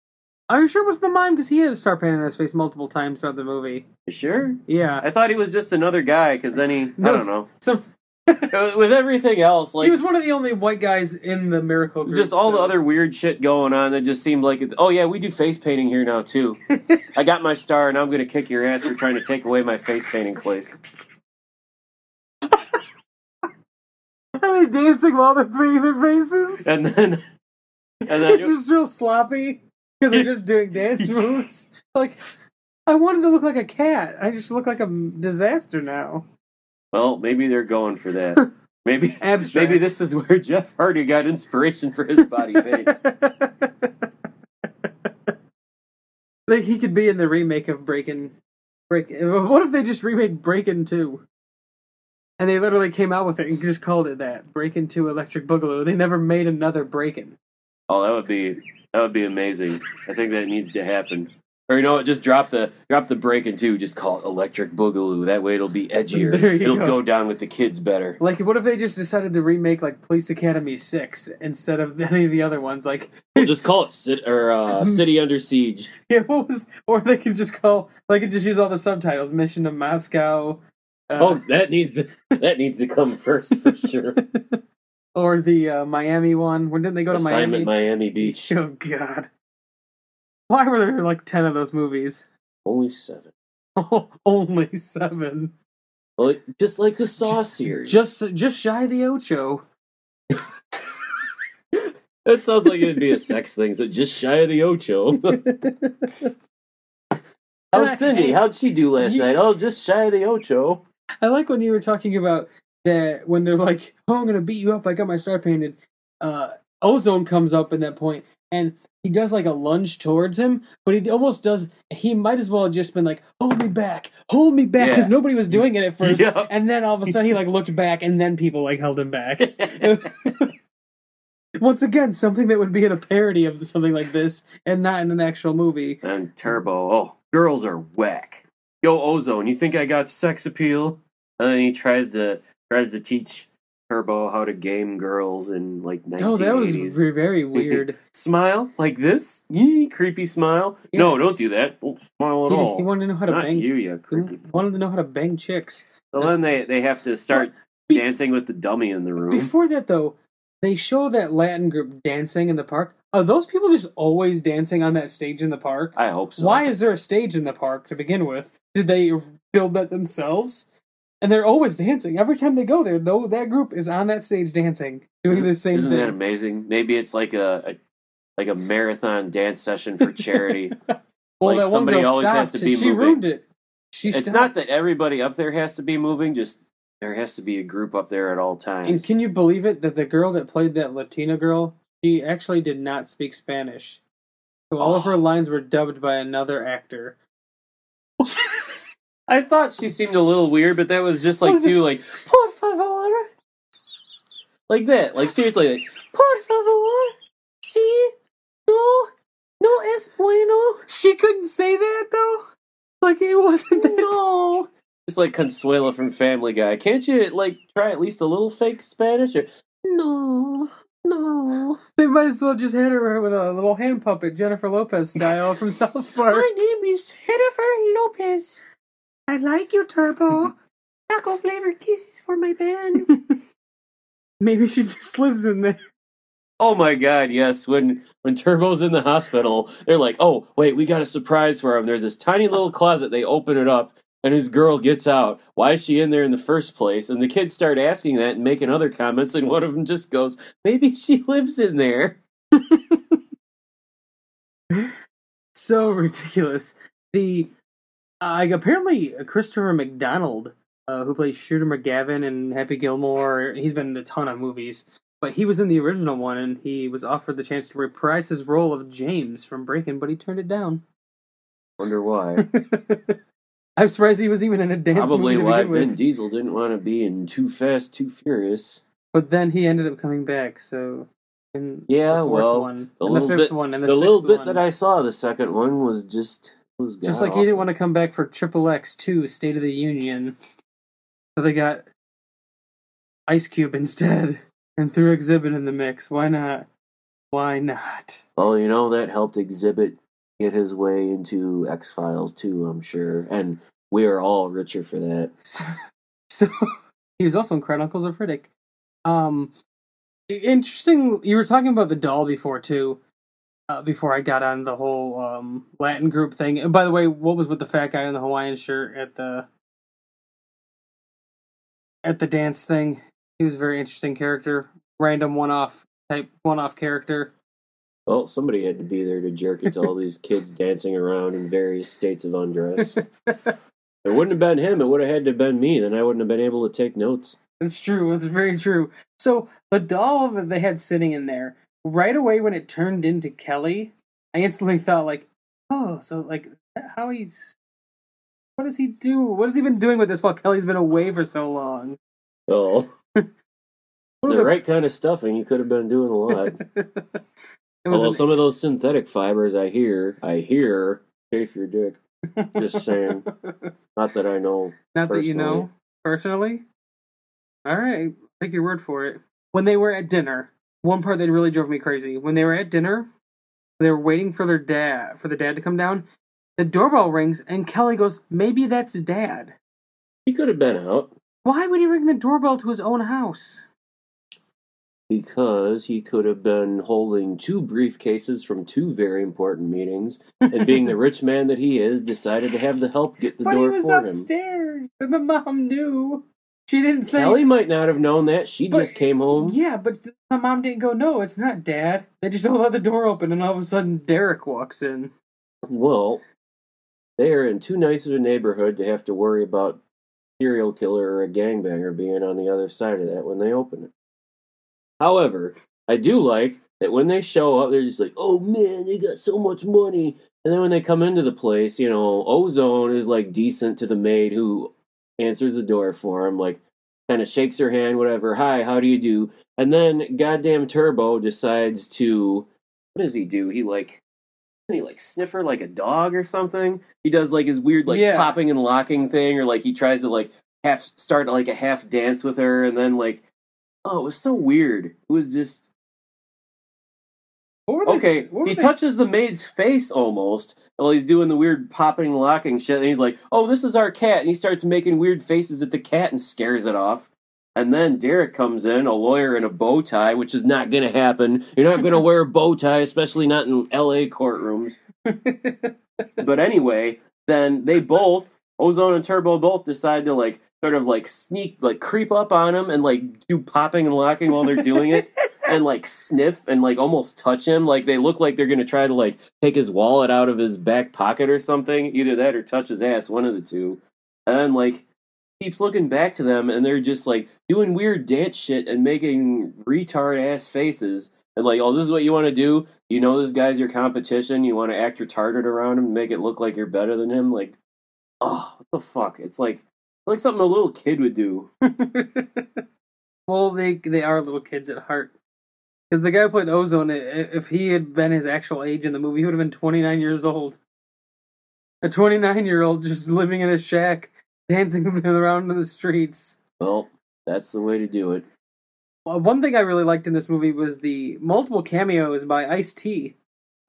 Are you sure it was the mime? Because he had a star painted on his face multiple times throughout the movie. You sure? Yeah, I thought he was just another guy. Because then he, No, I don't know. so With everything else, like he was one of the only white guys in the miracle group. just all the other weird shit going on that just seemed like, oh yeah, we do face painting here now too. I got my star, and I'm gonna kick your ass for trying to take away my face painting place. Are they dancing while they're painting their faces? And then, and then it's just real sloppy because they're just doing dance moves. Like, I wanted to look like a cat. I just look like a disaster now. Well, maybe they're going for that. Maybe Abstract. maybe this is where Jeff Hardy got inspiration for his body paint. like he could be in the remake of Breakin' Break. What if they just remade Breakin' Two? And they literally came out with it and just called it that Breakin' Two Electric Boogaloo. They never made another Breakin'. Oh, that would be that would be amazing. I think that needs to happen. Or you know? Just drop the drop the Breakin' Two. Just call it Electric Boogaloo. That way it'll be edgier. It'll go. go. down with the kids better. Like, what if they just decided to remake like Police Academy Six instead of any of the other ones? Like, We'll just call it Cit- or uh, City Under Siege. yeah, what was? Or they could just call. They could just use all the subtitles. Mission to Moscow. Uh, Oh, that needs to, that needs to come first for sure. or the uh, Miami one. When didn't they go to Assignment Miami? Miami Beach. Oh God! Why were there like ten of those movies? Only seven. Oh, only seven. Well, just like the Saw series. Just just shy of the Ocho. that sounds like it'd be a sex thing. So just shy of the Ocho. How's Cindy? How'd she do last You- night? Oh, just shy of the Ocho. I like when you were talking about that when they're like, "Oh, I'm gonna beat you up. I got my star painted." Uh, Ozone comes up in that point, and he does like a lunge towards him, but he almost does. He might as well have just been like, "Hold me back, hold me back," because Yeah. nobody was doing it at first, Yeah. and then all of a sudden he like looked back, and then people like held him back. Once again, something that would be in a parody of something like this, and not in an actual movie. And Turbo, oh, girls are whack. Yo, Ozone, you think I got sex appeal? And then he tries to tries to teach Turbo how to game girls in like 1980s. Oh, that was very, very weird. Smile like this, Yee, creepy smile. Yeah. No, don't do that. Don't smile at he, all. he wanted to know how to Not bang. you, you creepy. wanted to know how to bang chicks. So then they they have to start Be- dancing with the dummy in the room. Before that, though, they show that Latin group dancing in the park. Are those people just always dancing on that stage in the park? I hope so. Why is there a stage in the park to begin with? Did they build that themselves? And they're always dancing. Every time they go there, though, that group is on that stage dancing, doing the same Isn't that amazing? Maybe it's like a, a like a marathon dance session for charity. well, like that one somebody girl always has to be she moving. ruined it. She it's stopped. not that everybody up there has to be moving, just there has to be a group up there at all times. And can you believe it that the girl that played that Latina girl, she actually did not speak Spanish. So all of her oh. lines were dubbed by another actor. I thought she seemed a little weird, but that was just like too like por favor, like that. Like seriously, like por favor, si no no es bueno. She couldn't say that though. Like it wasn't that. No. Just like Consuela from Family Guy. Can't you like try at least a little fake Spanish? Or no, no. They might as well just hit her with a little hand puppet, Jennifer Lopez style from South Park. My name is Jennifer Lopez. I like you, Turbo. Taco flavored kisses for my band. Maybe she just lives in there. oh my god, yes. When when Turbo's in the hospital, they're like, "Oh, wait, we got a surprise for him." There's this tiny little closet. They open it up, and his girl gets out. Why is she in there in the first place? And the kids start asking that and making other comments, and one of them just goes, "Maybe she lives in there." So ridiculous. The Uh, apparently, uh, Christopher McDonald, uh, who plays Shooter McGavin in Happy Gilmore, he's been in a ton of movies. But he was in the original one, and he was offered the chance to reprise his role of James from Breakin', but he turned it down. Wonder why. I'm surprised he was even in a dance Probably why Vin. Diesel didn't want to be in Too Fast, Too Furious. But then he ended up coming back. So in Yeah, the well, one, the and the little fifth bit- one, and the, The, little bit one. that I saw, the second one was just just like he didn't want to come back for Triple X Two State of the Union, so they got Ice Cube instead and threw Xzibit in the mix. Why not? Why not? Well, you know that helped Xzibit get his way into X Files too. I'm sure, and we are all richer for that. So, so he was also in Chronicles of Riddick. Um, interesting. You were talking about the doll before too. Uh, before I got on the whole um, Latin group thing. And by the way, what was with the fat guy in the Hawaiian shirt at the at the dance thing? He was a very interesting character. Random one off type one off character. Well, somebody had to be there to jerk it to all these kids dancing around in various states of undress. It wouldn't have been him. It would have had to have been me. Then I wouldn't have been able to take notes. It's true. It's very true. So the doll that they had sitting in there, right away when it turned into Kelly, I instantly thought like, oh, so like how he's, what does he do? What has he been doing with this while Kelly's been away for so long? Oh. What the the- right kind of stuffing, you could have been doing a lot. Although an- some of those synthetic fibers, I hear, I hear, chafe your dick. Just saying. Not that I know. not that you know personally. All right, take your word for it. When they were at dinner, one part that really drove me crazy. When they were at dinner, they were waiting for their dad for the dad to come down. The doorbell rings and Kelly goes, "Maybe that's dad." He could have been out Why would he ring the doorbell to his own house? because he could have been holding two briefcases from two very important meetings, and being the rich man that he is, decided to have the help get the but he door was for him. upstairs, and the mom knew. She didn't say. Ellie might not have known that. She But- just came home. Yeah, but th- the mom didn't go. No, it's not dad. They just all let the door open, and all of a sudden Derek walks in. Well, they are in too nice of a neighborhood to have to worry about serial killer or a gangbanger being on the other side of that when they open it. However, I do like that when they show up, they're just like, "Oh man, they got so much money." And then when they come into the place, you know, Ozone is like decent to the maid who answers the door for him, like kind of shakes her hand, whatever. Hi, how do you do? And then goddamn Turbo decides to what does he do? He like he like sniffer like a dog or something. He does like his weird like Yeah. popping and locking thing, or like he tries to like half start like a half dance with her, and then like oh, it was so weird. It was just What were they, okay. He they- touches the maid's face almost while he's doing the weird popping and locking shit, and he's like, "Oh, this is our cat," and he starts making weird faces at the cat and scares it off. And then Derek comes in, a lawyer in a bow tie, which is not going to happen. You're not going to wear a bow tie, especially not in L.A. courtrooms. but anyway, then they both, Ozone and Turbo, both decide to like sort of like sneak, like creep up on him and like do popping and locking while they're doing it, and like sniff and like almost touch him. Like they look like they're gonna try to like take his wallet out of his back pocket or something. Either that or touch his ass, one of the two. And like keeps looking back to them, and they're just like doing weird dance shit and making retard ass faces. And like, oh, this is what you want to do. You know, this guy's your competition. You want to act retarded around him, make it look like you're better than him. Like, oh, what the fuck? It's like, it's like something a little kid would do. well, they they are little kids at heart. Because the guy who played Ozone, if he had been his actual age in the movie, he would have been 29 years old. A 29 year old just living in a shack, dancing around in the streets. Well, that's the way to do it. Uh, one thing I really liked in this movie was the multiple cameos by Ice T.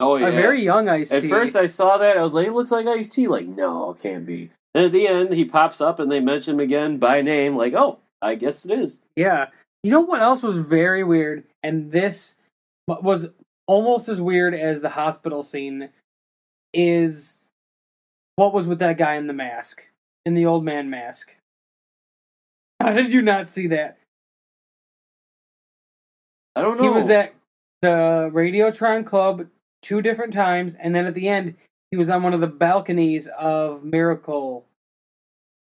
Oh yeah. A very young Ice T. At first, I saw that. I was like, it looks like Ice T. Like, no, it can't be. And at the end, he pops up and they mention him again by name. Like, oh, I guess it is. Yeah. You know what else was very weird? And this was almost as weird as the hospital scene is what was with that guy in the mask, in the old man mask. How did you not see that? I don't know. He was at the Radiotron Club two different times, and then at the end, he was on one of the balconies of Miracle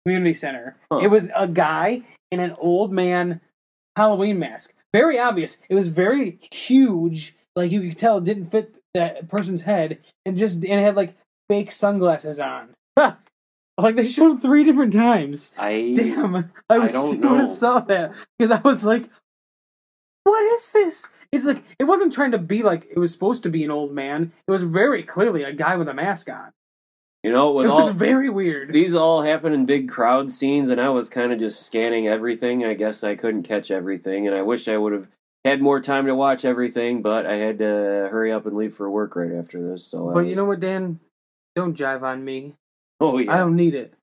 Community Center. Huh. It was a guy in an old man Halloween mask. Very obvious. It was very huge. Like you could tell it didn't fit that person's head and just and it had like fake sunglasses on. like they showed him three different times. I Damn, I, wish don't you would know. have saw that because I was like, "What is this?" It's like it wasn't trying to be like it was supposed to be an old man. It was very clearly a guy with a mask on. You know with it all very weird. these all happen in big crowd scenes, and I was kind of just scanning everything. I guess I couldn't catch everything, and I wish I would have had more time to watch everything, but I had to hurry up and leave for work right after this. So, but you know what, Dan? Don't jive on me. oh yeah, I don't need it.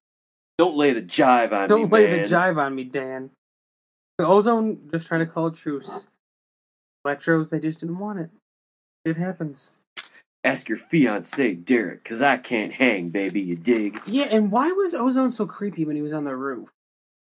don't lay the jive on me, Don't lay man. the jive on me, Dan. The ozone just trying to call a truce. Electros, they just didn't want it. It happens. Ask your fiance, Derek, cause I can't hang, baby. You dig? Yeah, and why was ozone so creepy when he was on the roof?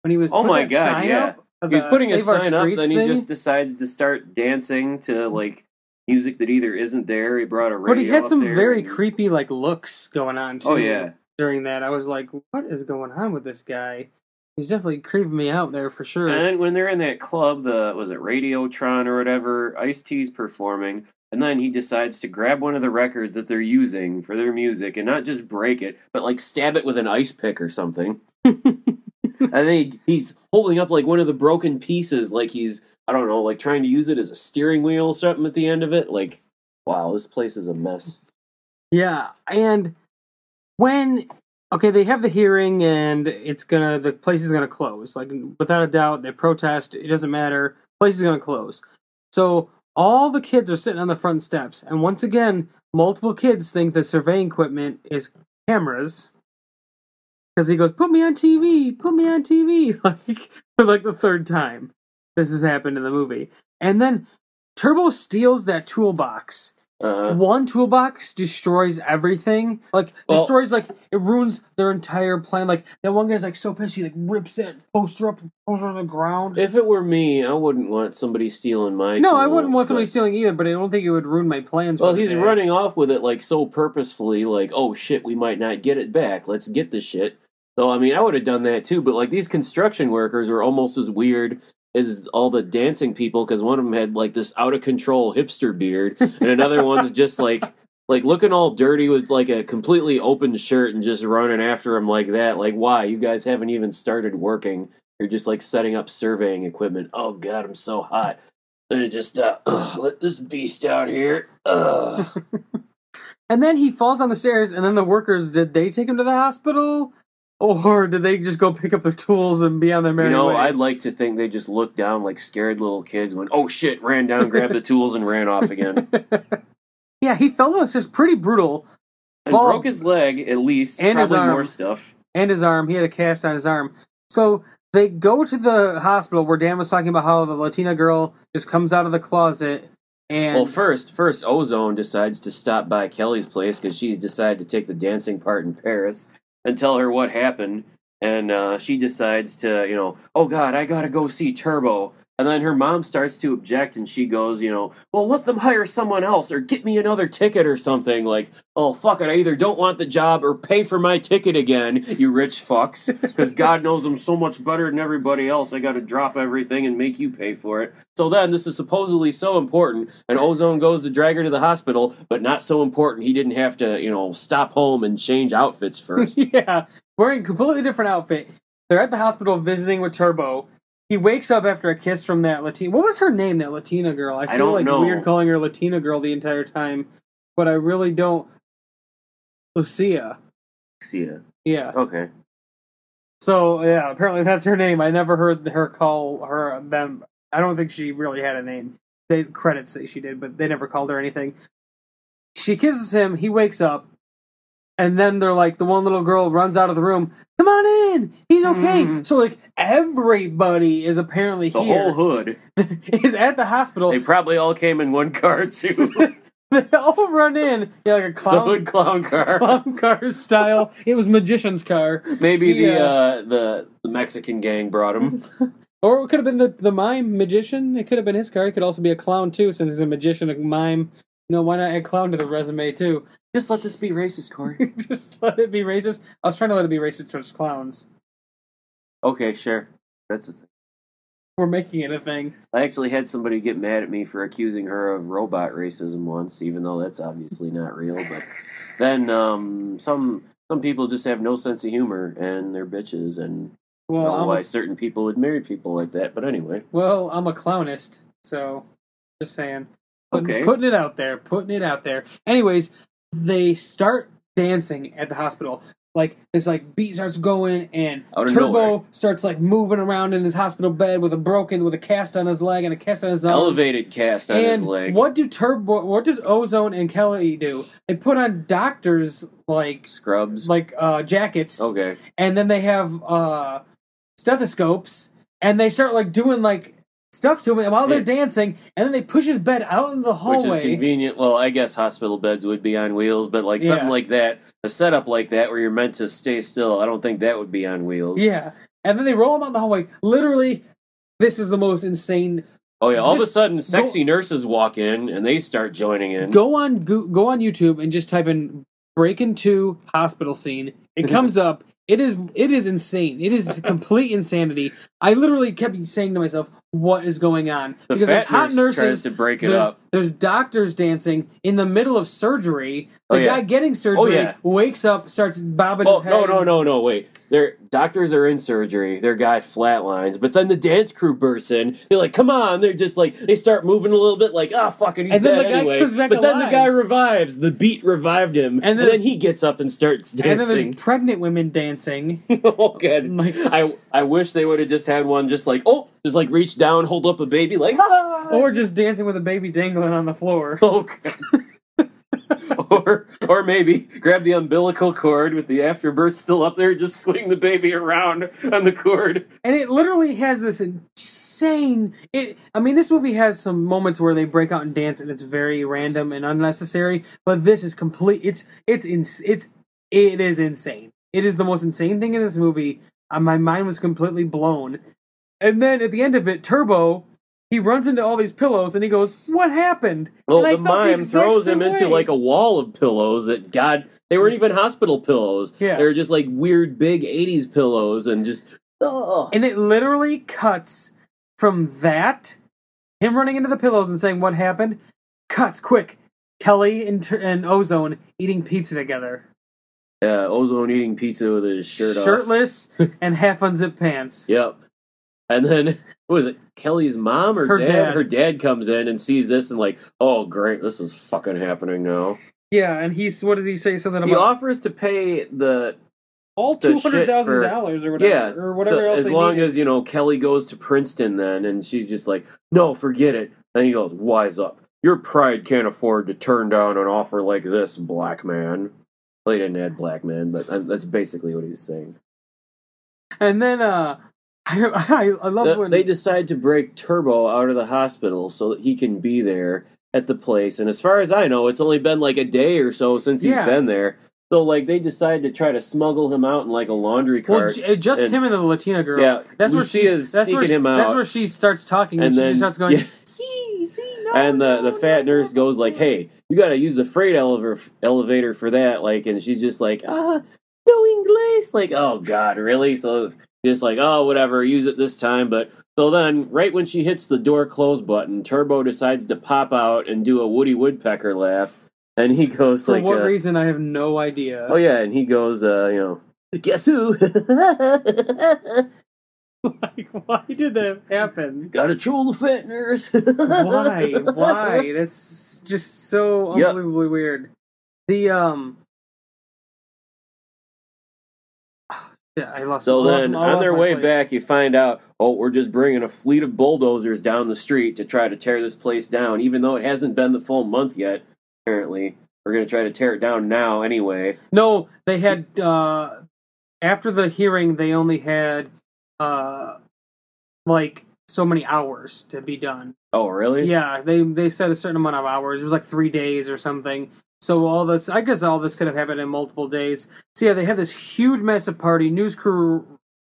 When he was Oh my God, yeah. He was putting a sign up, then he just decides to start dancing to like music that either isn't there. He brought a radio. But he had some very and- creepy like looks going on oh, too. Oh yeah, During that, I was like, "What is going on with this guy?" He's definitely creeping me out there for sure. and then when they're in that club, the was it Radiotron or whatever, Ice T's performing, and then he decides to grab one of the records that they're using for their music and not just break it, but like stab it with an ice pick or something. and then he, he's holding up like one of the broken pieces, like he's I don't know, like trying to use it as a steering wheel or something at the end of it. Like, wow, this place is a mess. Yeah, and when okay, they have the hearing and it's gonna the place is gonna close. Like without a doubt, they protest. It doesn't matter. Place is gonna close. So all the kids are sitting on the front steps, and once again, multiple kids think the surveying equipment is cameras. Because he goes, "Put me on TV, put me on TV," like for like the third time. This has happened in the movie, and then Turbo steals that toolbox Uh, one toolbox destroys everything. Like Well- destroys like it ruins their entire plan. Like that one guy's like so pissed he like rips that poster up and throws on the ground. if it were me, I wouldn't want somebody stealing my. no, I wouldn't want somebody stealing either, but I don't think it would ruin my plans. Well, he's day. running off with it like so purposefully, like, oh shit, we might not get it back. Let's get this shit. So, I mean, I would have done that too, but like these construction workers are almost as weird as all the dancing people because one of them had like this out of control hipster beard, and another one's just like. Like looking all dirty with like a completely open shirt and just running after him like that. Like, why? You guys haven't even started working. You're just like setting up surveying equipment. Oh god, I'm so hot. And it just uh, ugh, let this beast out here. Ugh. And then he falls on the stairs, and then the workers did they take him to the hospital, or did they just go pick up their tools and be on their merry You know, way? I'd like to think they just looked down like scared little kids, went, "Oh shit!" ran down, grabbed the tools, and ran off again. yeah, he fell on stairs pretty brutal, And Fall- broke his leg at least, And his probably arm. more stuff. and his arm. He had a cast on his arm. So they go to the hospital where Dan was talking about how the Latina girl just comes out of the closet and Well, first, first Ozone decides to stop by Kelly's place because she's decided to take the dancing part in Paris and tell her what happened. And uh, she decides to, you know, oh god, I gotta go see Turbo. And then her mom starts to object, and she goes, you know, well, let them hire someone else or get me another ticket or something. Like, oh fuck it, I either don't want the job or pay for my ticket again, you rich fucks. Because God knows I'm so much better than everybody else. I got to drop everything and make you pay for it. So then, this is supposedly so important, and Ozone goes to drag her to the hospital, but not so important. He didn't have to, you know, stop home and change outfits first. yeah, wearing a completely different outfit. They're at the hospital visiting with Turbo. He wakes up after a kiss from that Latina. What was her name? That Latina girl. I feel don't like know. weird calling her Latina girl the entire time, but I really don't. Lucia. Lucia. Yeah. Okay. So yeah, apparently that's her name. I never heard her call her them. I don't think she really had a name. They credits say she did, but they never called her anything. She kisses him. He wakes up, and then they're like, the one little girl runs out of the room. Come on in. He's okay. Mhm. So like everybody is apparently The here. whole hood. is at the hospital. They probably all came in one car, too. They all run in. Yeah, like a the clown, hood clown car. clown car style. It was magician's car. Maybe the, Yeah. uh, the, the Mexican gang brought him. Or it could have been the the mime magician. It could have been his car. He could also be a clown too, since he's a magician, a mime. You know, why not add clown to the resume too? Just let this be racist, Corey. Just let it be racist. I was trying to let it be racist towards clowns. okay, sure. That's the thing. We're making it a thing. I actually had somebody get mad at me for accusing her of robot racism once, even though that's obviously not real. But then um, some some people just have no sense of humor and they're bitches, and I Well, don't know I'm why a, certain people would marry people like that. But anyway, well, I'm a clownist, so just saying. Putting, Okay. putting it out there, putting it out there. Anyways, they start dancing at the hospital. Like this, like beat starts going, and Turbo nowhere. starts like moving around in his hospital bed with a broken, with a cast on his leg and a cast on his arm. elevated cast on his and leg, what do Turbo? What does Ozone and Kelly do? They put on doctors like scrubs. like uh, jackets, okay, and then they have uh, stethoscopes, and they start like doing like stuff to him while they're Yeah. dancing, and then they push his bed out into the which hallway. is convenient. Well, I guess hospital beds would be on wheels, but like something like that, a setup like that where you're meant to stay still, I don't think that would be on wheels. Yeah, and then they roll him out in the hallway. Literally, this is the most insane. Oh yeah, all of a sudden, sexy nurses walk in and they start joining in. Go on, go, go on YouTube and just type in "Breakin' Two Hospital Scene." It comes up. It is it is insane. It is complete insanity. I literally kept saying to myself, "What is going on?" The because there's hot nurse tries nurses to break it up. There's doctors dancing in the middle of surgery. The Oh, yeah. guy getting surgery yeah. wakes up, starts bobbing Oh his head. no no no no wait! Their doctors are in surgery. Their guy flatlines, but then the dance crew bursts in. They're like, "Come on!" They're just like they start moving a little bit, like, "Ah, fuck it, he's And then dead the guy anyway." comes back but then the guy revives. The beat revived him, And and, then he gets up and starts dancing. And then there's pregnant women dancing. oh good. I I wish they would have just had one, just like oh, just like reach down, hold up a baby, like ah, or just dancing with a baby dangling on the floor. God. or or maybe grab the umbilical cord with the afterbirth still up there, just swing the baby around on the cord. and it literally has this insane it i mean this movie has some moments where they break out and dance and it's very random and unnecessary but this is complete it's it's ins- it's it is insane it is the most insane thing in this movie uh, my mind was completely blown and then at the end of it turbo he runs into all these pillows and he goes what happened Well, the mime exact throws him into like a wall of pillows that God they weren't even hospital pillows. Yeah. They were just like weird big eighties pillows and just oh And it literally cuts from that, him running into the pillows and saying what happened, cuts quick. Kelly and, and Ozone eating pizza together, yeah, ozone eating pizza with his shirt off. shirtless and half unzipped pants. Yep. And then what was it? Kelly's mom or Her dad? dad. Her dad comes in and sees this and like, oh great, this is fucking happening now. Yeah, and he's what does he say? Something He about offers to pay the all two hundred thousand dollars or whatever, yeah, or whatever so else. as long needed. as you know Kelly goes to Princeton, then and she's just like, no, forget it. Then he goes, wise up. Your pride can't afford to turn down an offer like this, black man. Well, he didn't add black man, but uh, that's basically what he's saying. and then uh, I I, I love Th- when they decide to break Turbo out of the hospital so that he can be there at the place. And as far as I know, it's only been like a day or so since he's Yeah. been there. So like they decide to try to smuggle him out in like a laundry well, cart. j- just and- him and the Latina girl. Yeah, that's where she, is where sneaking she, him That's where she starts talking and, And she then- just starts going, yeah. "See, see, no." and the, no, the fat no, nurse no, goes like, "Hey, you got to use the freight elevator elevator for that." Like, and she's just like, "Ah, no English." Like, oh god, really? So just like, oh, whatever, use it this time. But so then, right when she hits the door close button, Turbo decides to pop out and do a Woody Woodpecker laugh, and he goes For like, what uh, reason? I have no idea. "Oh yeah," and he goes, uh, you know. Guess who? like, why did that happen? Gotta troll the fat nurse. why? Why? That's just so Yep. unbelievably weird. The um. Yeah, I lost. So I lost- then, I on their way place. back, you find out, oh, we're just bringing a fleet of bulldozers down the street to try to tear this place down, even though it hasn't been the full month yet. Apparently, we're going to try to tear it down now anyway. No, they had uh after the hearing they only had uh like so many hours to be done. Oh, really? Yeah, they they said a certain amount of hours. It was like 3 days or something. So all this I guess all this could have happened in multiple days. So yeah, they have this huge massive party. News crew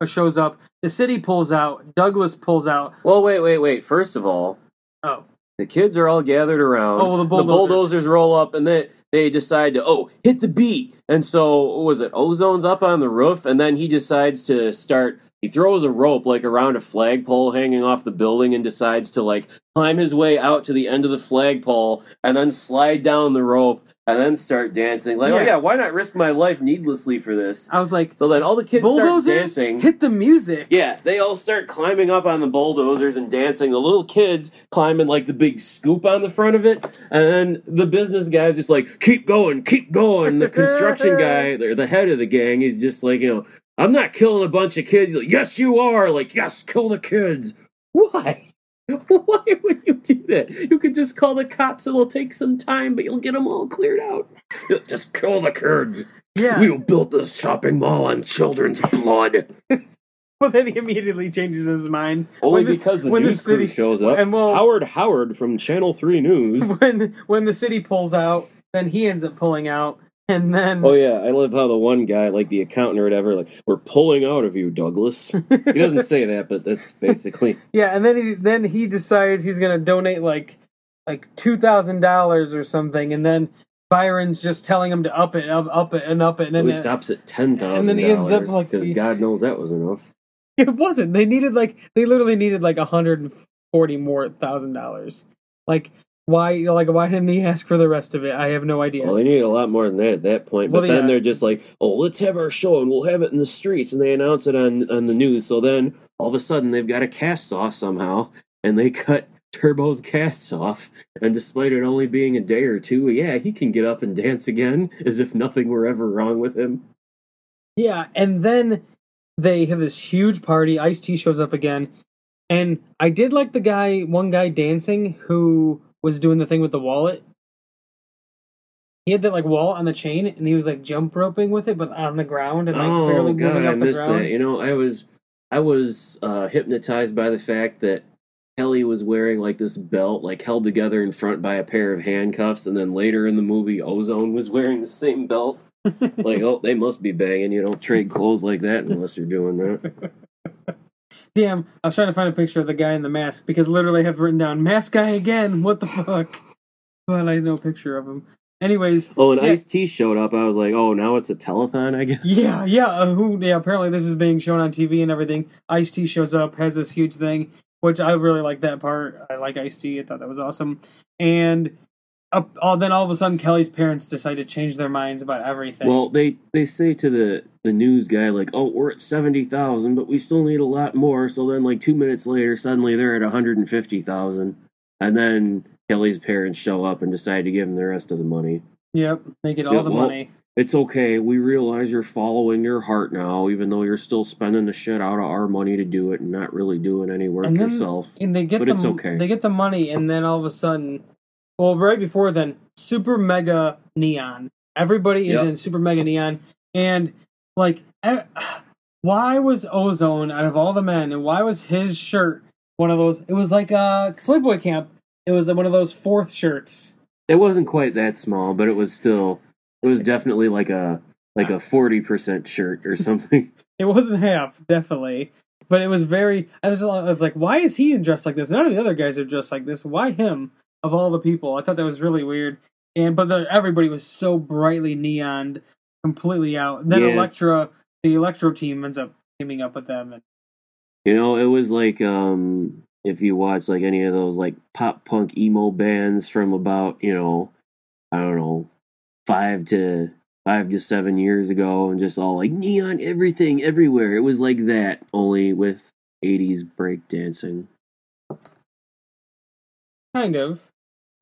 shows up. The city pulls out. Douglas pulls out. Well, wait, wait, wait. First of all, Oh. the kids are all gathered around. Oh, well, the bulldozers. bulldozers roll up, and then they decide to oh hit the beat, and so what was it Ozone's up on the roof, and then he decides to start. He throws a rope like around a flagpole hanging off the building, and decides to like climb his way out to the end of the flagpole, and then slide down the rope, and then start dancing. Like, oh Yeah. yeah, why not risk my life needlessly for this? I was like, So then all the kids start dancing. hit the music. Yeah, they all start climbing up on the bulldozers and dancing. The little kids climbing like the big scoop on the front of it, and then the business guy's just like, "Keep going, keep going." The construction guy, the the head of the gang, is just like, you know, I'm not killing a bunch of kids. He's like, yes, you are. Like, yes, kill the kids. Why? Why would you do that? You could just call the cops. It'll take some time, but you'll get them all cleared out. Just kill the kids. Yeah. We built this shopping mall on children's blood. But then he immediately changes his mind. Only When the- because the when news crew shows up. And well, Howard Howard from Channel Three News. when when the city pulls out, then he ends up pulling out, and then oh yeah, I love how the one guy, like the accountant or whatever, like we're pulling out of you, Douglas. he doesn't say that, but that's basically. yeah, and then he then he decides he's gonna donate like like two thousand dollars or something, and then Byron's just telling him to up it, up, up it, and up it, and then he it, stops at ten and then he ends up, like, because God knows that was enough. it wasn't. They needed like they literally needed like a hundred and forty more thousand dollars. Like why? Like why didn't he ask for the rest of it? I have no idea. Well, they need a lot more than that at that point. But Well, then yeah. they're just like, "Oh, let's have our show and we'll have it in the streets," and they announce it on on the news. So then all of a sudden they've got a cast saw somehow, and they cut Turbo's casts off. And despite it only being a day or two, yeah, he can get up and dance again as if nothing were ever wrong with him. Yeah, and then they have this huge party. Ice T shows up again, and I did like the guy, one guy dancing who was doing the thing with the wallet. He had that like wallet on the chain, and he was like jump roping with it, but on the ground and like oh barely God, moving I off the missed ground. that. You know, I was I was uh, hypnotized by the fact that Kelly was wearing like this belt, like held together in front by a pair of handcuffs, and then later in the movie, Ozone was wearing the same belt. like, oh, they must be banging. You don't trade clothes like that unless you're doing that. Damn, I was trying to find a picture of the guy in the mask because literally I have written down mask guy again. What the fuck? But I had no picture of him. Anyways, Oh, and Yeah. Ice T showed up. I was like, oh, now it's a telethon, I guess. Yeah, yeah. Uh, who? Yeah. Apparently, this is being shown on TV and everything. Ice T shows up, has this huge thing, which I really like that part. I like Ice T. I thought that was awesome. And up, all, then all of a sudden, Kelly's parents decide to change their minds about everything. Well, they they say to the the news guy like, "Oh, we're at seventy thousand, but we still need a lot more." So then, like two minutes later, suddenly they're at one hundred and fifty thousand, and then Kelly's parents show up and decide to give him the rest of the money. yep, they get all Yeah, the well, money. It's okay. We realize you're following your heart now, even though you're still spending the shit out of our money to do it and not really doing any work And then- yourself. And they get but the it's okay. they get the money, and then all of a sudden, well, right before then, super mega neon. Everybody is Yep. in super mega neon, and like, why was Ozone out of all the men, and why was his shirt one of those? It was like a sleepaway camp. It was one of those fourth shirts. It wasn't quite that small, but it was still. It was definitely like a like a forty percent shirt or something. It wasn't half, definitely, but it was very. I was, I was like, why is he dressed like this? None of the other guys are dressed like this. Why him of all the people? I thought that was really weird. And but the, everybody was so brightly neoned, completely out. Then Yeah. Electra, the Electro team ends up teaming up with them. And, You know, it was like um if you watch like any of those like pop punk emo bands from about, you know, I don't know, 5 to 5 to 7 years ago and just all like neon everything everywhere. It was like that only with 80s breakdancing. kind of,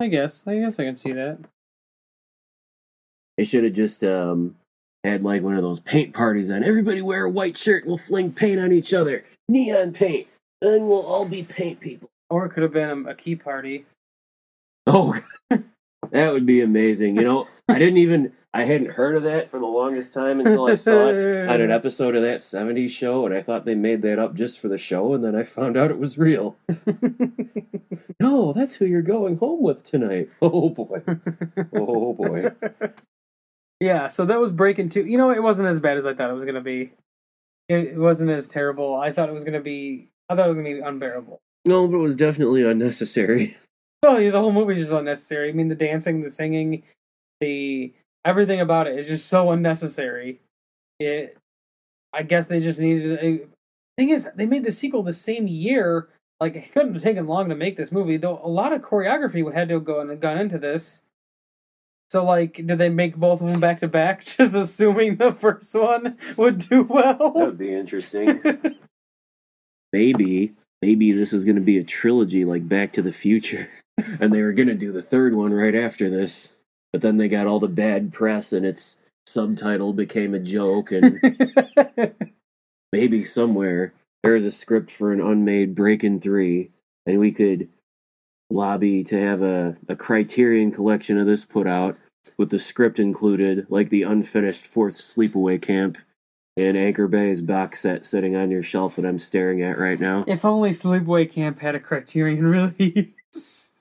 I guess. I guess I can see that. They should have just um had like one of those paint parties on. Everybody wear a white shirt and we'll fling paint on each other. Neon paint. Then we'll all be paint people. Or it could have been a, a key party. Oh, that would be amazing. You know, I didn't even, I hadn't heard of that for the longest time until I saw it on an episode of that 70s show, and I thought they made that up just for the show, and then I found out it was real. no, that's who you're going home with tonight. Oh boy. Oh boy. Yeah, so that was Breakin' Two. You know, it wasn't as bad as I thought it was gonna be. It, wasn't as terrible. I thought it was gonna be. I thought it was gonna be unbearable. No, but it was definitely unnecessary. Oh, yeah, the whole movie is unnecessary. I mean, the dancing, the singing, the everything about it is just so unnecessary. It, I guess they just needed. A, thing is, they made the sequel the same year. Like it couldn't have taken long to make this movie, though. A lot of choreography had to go and gone into this. So, like, did they make both of them back to back, just assuming the first one would do well? That would be interesting. maybe, maybe this is going to be a trilogy like Back to the Future, and they were going to do the third one right after this, but then they got all the bad press, and its subtitle became a joke, and maybe somewhere there is a script for an unmade Breakin' Three, and we could lobby to have a, a Criterion collection of this put out with the script included, like the unfinished fourth Sleepaway Camp and Anchor Bay's box set sitting on your shelf that I'm staring at right now. if only Sleepaway Camp had a Criterion release.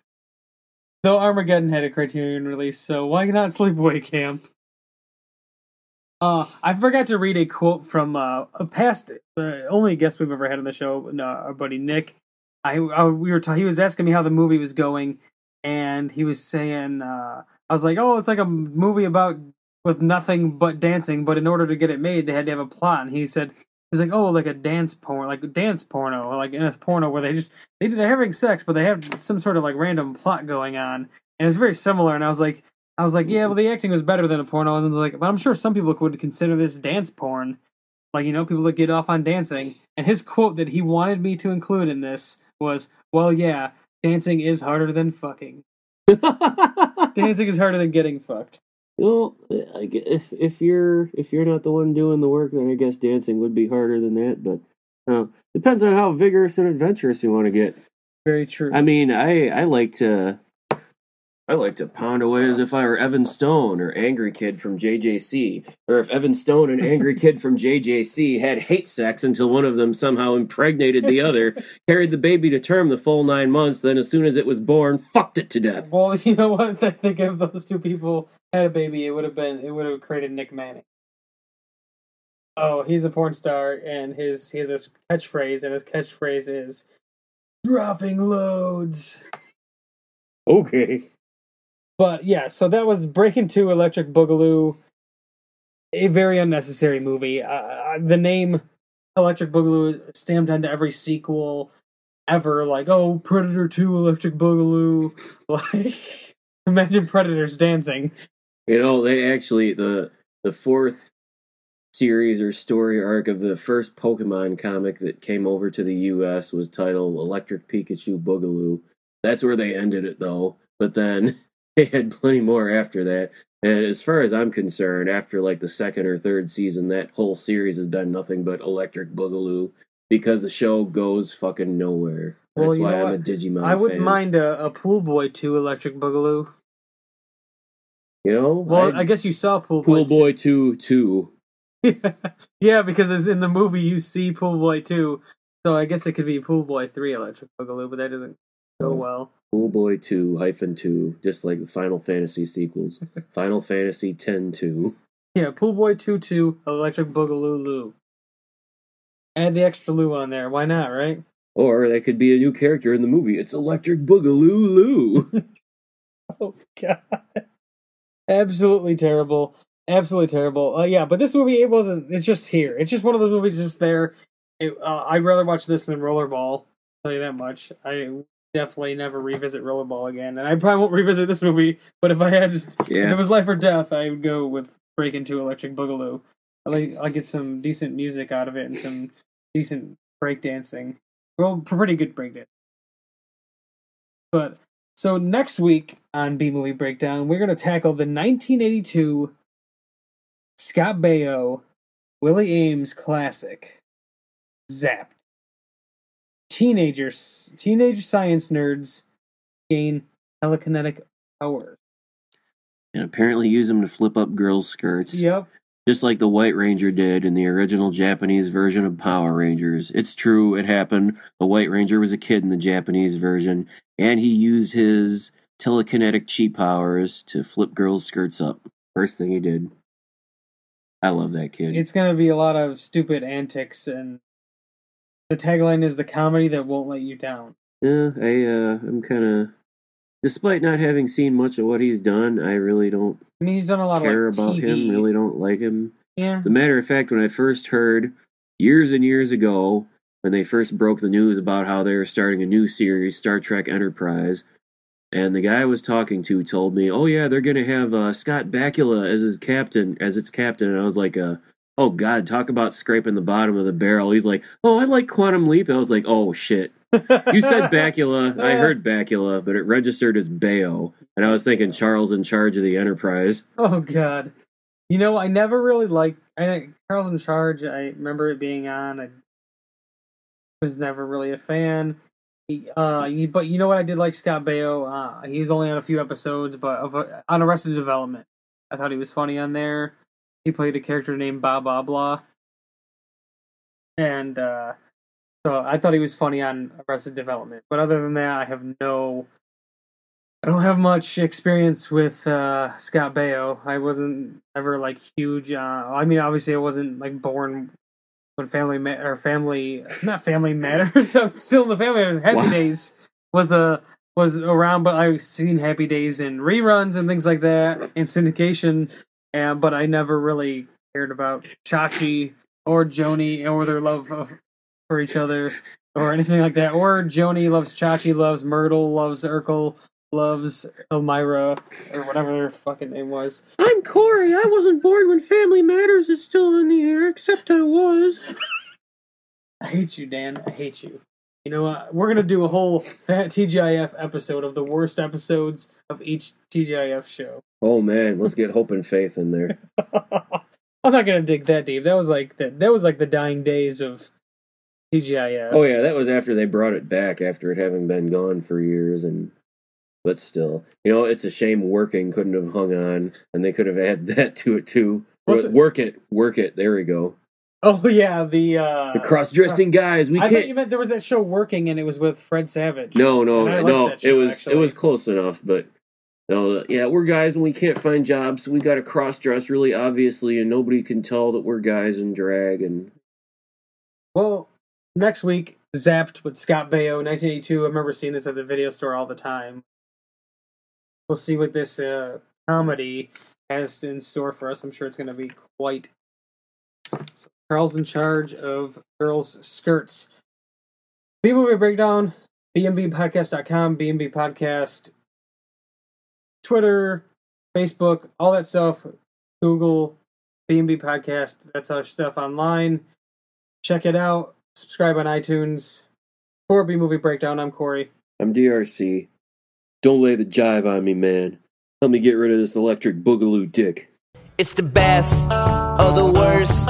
Though Armageddon had a Criterion release, so why not Sleepaway Camp? Uh, I forgot to read a quote from uh, a past, the only guest we've ever had on the show, uh, our buddy Nick. I, I we were ta- he was asking me how the movie was going, and he was saying, uh, I was like, oh, it's like a movie about with nothing but dancing, but in order to get it made, they had to have a plot. And he said, was like, oh, like a dance porn, like a dance porno, like in a porno where they just they they're having sex, but they have some sort of like random plot going on, and it's very similar. And I was like, I was like, yeah, well, the acting was better than a porno, and I was like, but I'm sure some people would consider this dance porn, like you know, people that get off on dancing. And his quote that he wanted me to include in this was, well, yeah, dancing is harder than fucking. Dancing is harder than getting fucked. Well, I gue- if if you're if you're not the one doing the work, then I guess dancing would be harder than that. But uh, depends on how vigorous and adventurous you want to get. Very true. I mean, I I like to I like to pound away as if I were Evan Stone or Angry Kid from JJC, or if Evan Stone and Angry Kid from JJC had hate sex until one of them somehow impregnated the other, carried the baby to term the full nine months, then as soon as it was born, fucked it to death. Well, you know what? I think if those two people had a baby, it would have been it would have created Nick Manning. Oh, he's a porn star, and his he has a catchphrase, and his catchphrase is "dropping loads." Okay. But yeah, so that was Breakin' Two, Electric Boogaloo, a very unnecessary movie. Uh, uh, the name Electric Boogaloo stamped onto every sequel ever. Like, oh, Predator Two, Electric Boogaloo. Like, imagine Predators dancing. You know, they actually the the fourth series or story arc of the first Pokemon comic that came over to the US was titled Electric Pikachu Boogaloo. That's where they ended it though. But then they had plenty more after that. And as far as I'm concerned, after like the second or third season, that whole series has been nothing but Electric Boogaloo because the show goes fucking nowhere. That's you why I'm a what? Digimon I wouldn't fan. mind a, a Pool Boy 2 Electric Boogaloo. You know? Well, I- I, guess you saw Pool, Pool Boy. Boy 2 2. 2. yeah, because it's in the movie you see Pool Boy 2. So I guess it could be Pool Boy 3 Electric Boogaloo, but that doesn't go Oh. well. Pool Boy 2 hyphen 2, just like the Final Fantasy sequels. Final Fantasy 10 2. Yeah, Pool Boy 2 2 Electric Boogaloo Loo. Add the extra Lou on there. Why not, right? Or that could be a new character in the movie. It's Electric Boogaloo Loo. Oh, God. Absolutely terrible. Absolutely terrible. Uh, yeah, but this movie, it wasn't. It's just here. It's just one of those movies just there. It, uh, I'd rather watch this than Rollerball. I'll tell you that much. I definitely never revisit Rollerball again. And I probably won't revisit this movie, but if I had just. If yeah. it was life or death, I would go with Breakin' Two Electric Boogaloo. I like I get some decent music out of it and some decent breakdancing. Well, pretty good breakdance. But so next week on B Movie Breakdown, we're going to tackle the 1982 Scott Baio, Willie Aames classic, Zapped. Teenagers, teenage science nerds gain telekinetic powers. And apparently use them to flip up girls' skirts. Yep. Just like the White Ranger did in the original Japanese version of Power Rangers. It's true, it happened. The White Ranger was a kid in the Japanese version, and he used his telekinetic chi powers to flip girls' skirts up. First thing he did. I love that kid. It's going to be a lot of stupid antics, and the tagline is the comedy that won't let you down. Yeah, I uh, I'm kind of despite not having seen much of what he's done, I really don't I mean, he's done a lot care of like about TV. him. Really don't like him. Yeah. As a matter of fact, when I first heard years and years ago, when they first broke the news about how they were starting a new series, Star Trek Enterprise, and the guy I was talking to told me, "Oh yeah, they're gonna have uh, Scott Bakula as his captain, as its captain." And I was like, uh, "Oh God, talk about scraping the bottom of the barrel." He's like, "Oh, I like Quantum Leap." I was like, "Oh shit." You said Bakula. I heard Bakula, but it registered as Baio, and I was thinking Charles in charge of the Enterprise. Oh God. You know, I never really liked I Charles in Charge. I remember it being on. I was never really a fan. Uh, but you know what? I did like Scott Baio. Uh, he was only on a few episodes, but of, uh, on Arrested Development, I thought he was funny on there. He played a character named Ba Blah, and uh, so I thought he was funny on Arrested Development. But other than that, I have no. I don't have much experience with uh, Scott Baio. I wasn't ever like huge. Uh, I mean, obviously, I wasn't like born when Family Ma- or Family, not Family Matters. I'm still in the Family. Happy Wow. Days was a was around, but I've seen Happy Days in reruns and things like that in syndication. And but I never really cared about Chachi or Joni or their love of, for each other or anything like that. Or Joni loves Chachi, loves Myrtle, loves Urkel, loves Elmira or whatever their fucking name was. I'm Corey. I wasn't born when Family Matters is still in the air, except I was. I hate you, Dan. I hate you. You know what? We're gonna do a whole TGIF episode of the worst episodes of each TGIF show. Oh man, let's get hope and faith in there. I'm not gonna dig that deep. That was like the, that was like the dying days of TGIF. Oh yeah, that was after they brought it back after it having been gone for years and but still. You know, it's a shame working couldn't have hung on and they could have added that to it too. It- Work it, work it. There we go. Oh yeah, the uh The cross-dressing guys. We I can't you meant there was that show working and it was with Fred Savage. No, no, And I liked no. that It was actually. it was close enough, but no, yeah, we're guys and we can't find jobs, so we got to cross dress really obviously, and nobody can tell that we're guys in drag. And Well, next week, Zapped with Scott Baio, 1982. I remember seeing this at the video store all the time. We'll see what this uh, comedy has in store for us. I'm sure it's going to be quite. So Carl's in charge of girls' skirts. B movie breakdown, bmbpodcast.com, BMB podcast, Twitter, Facebook, all that stuff. Google, BMB podcast. That's our stuff online. Check it out. Subscribe on iTunes. For B Movie Breakdown, I'm Corey. I'm DRC. Don't lay the jive on me, man. Help me get rid of this electric boogaloo dick. It's the best of the worst.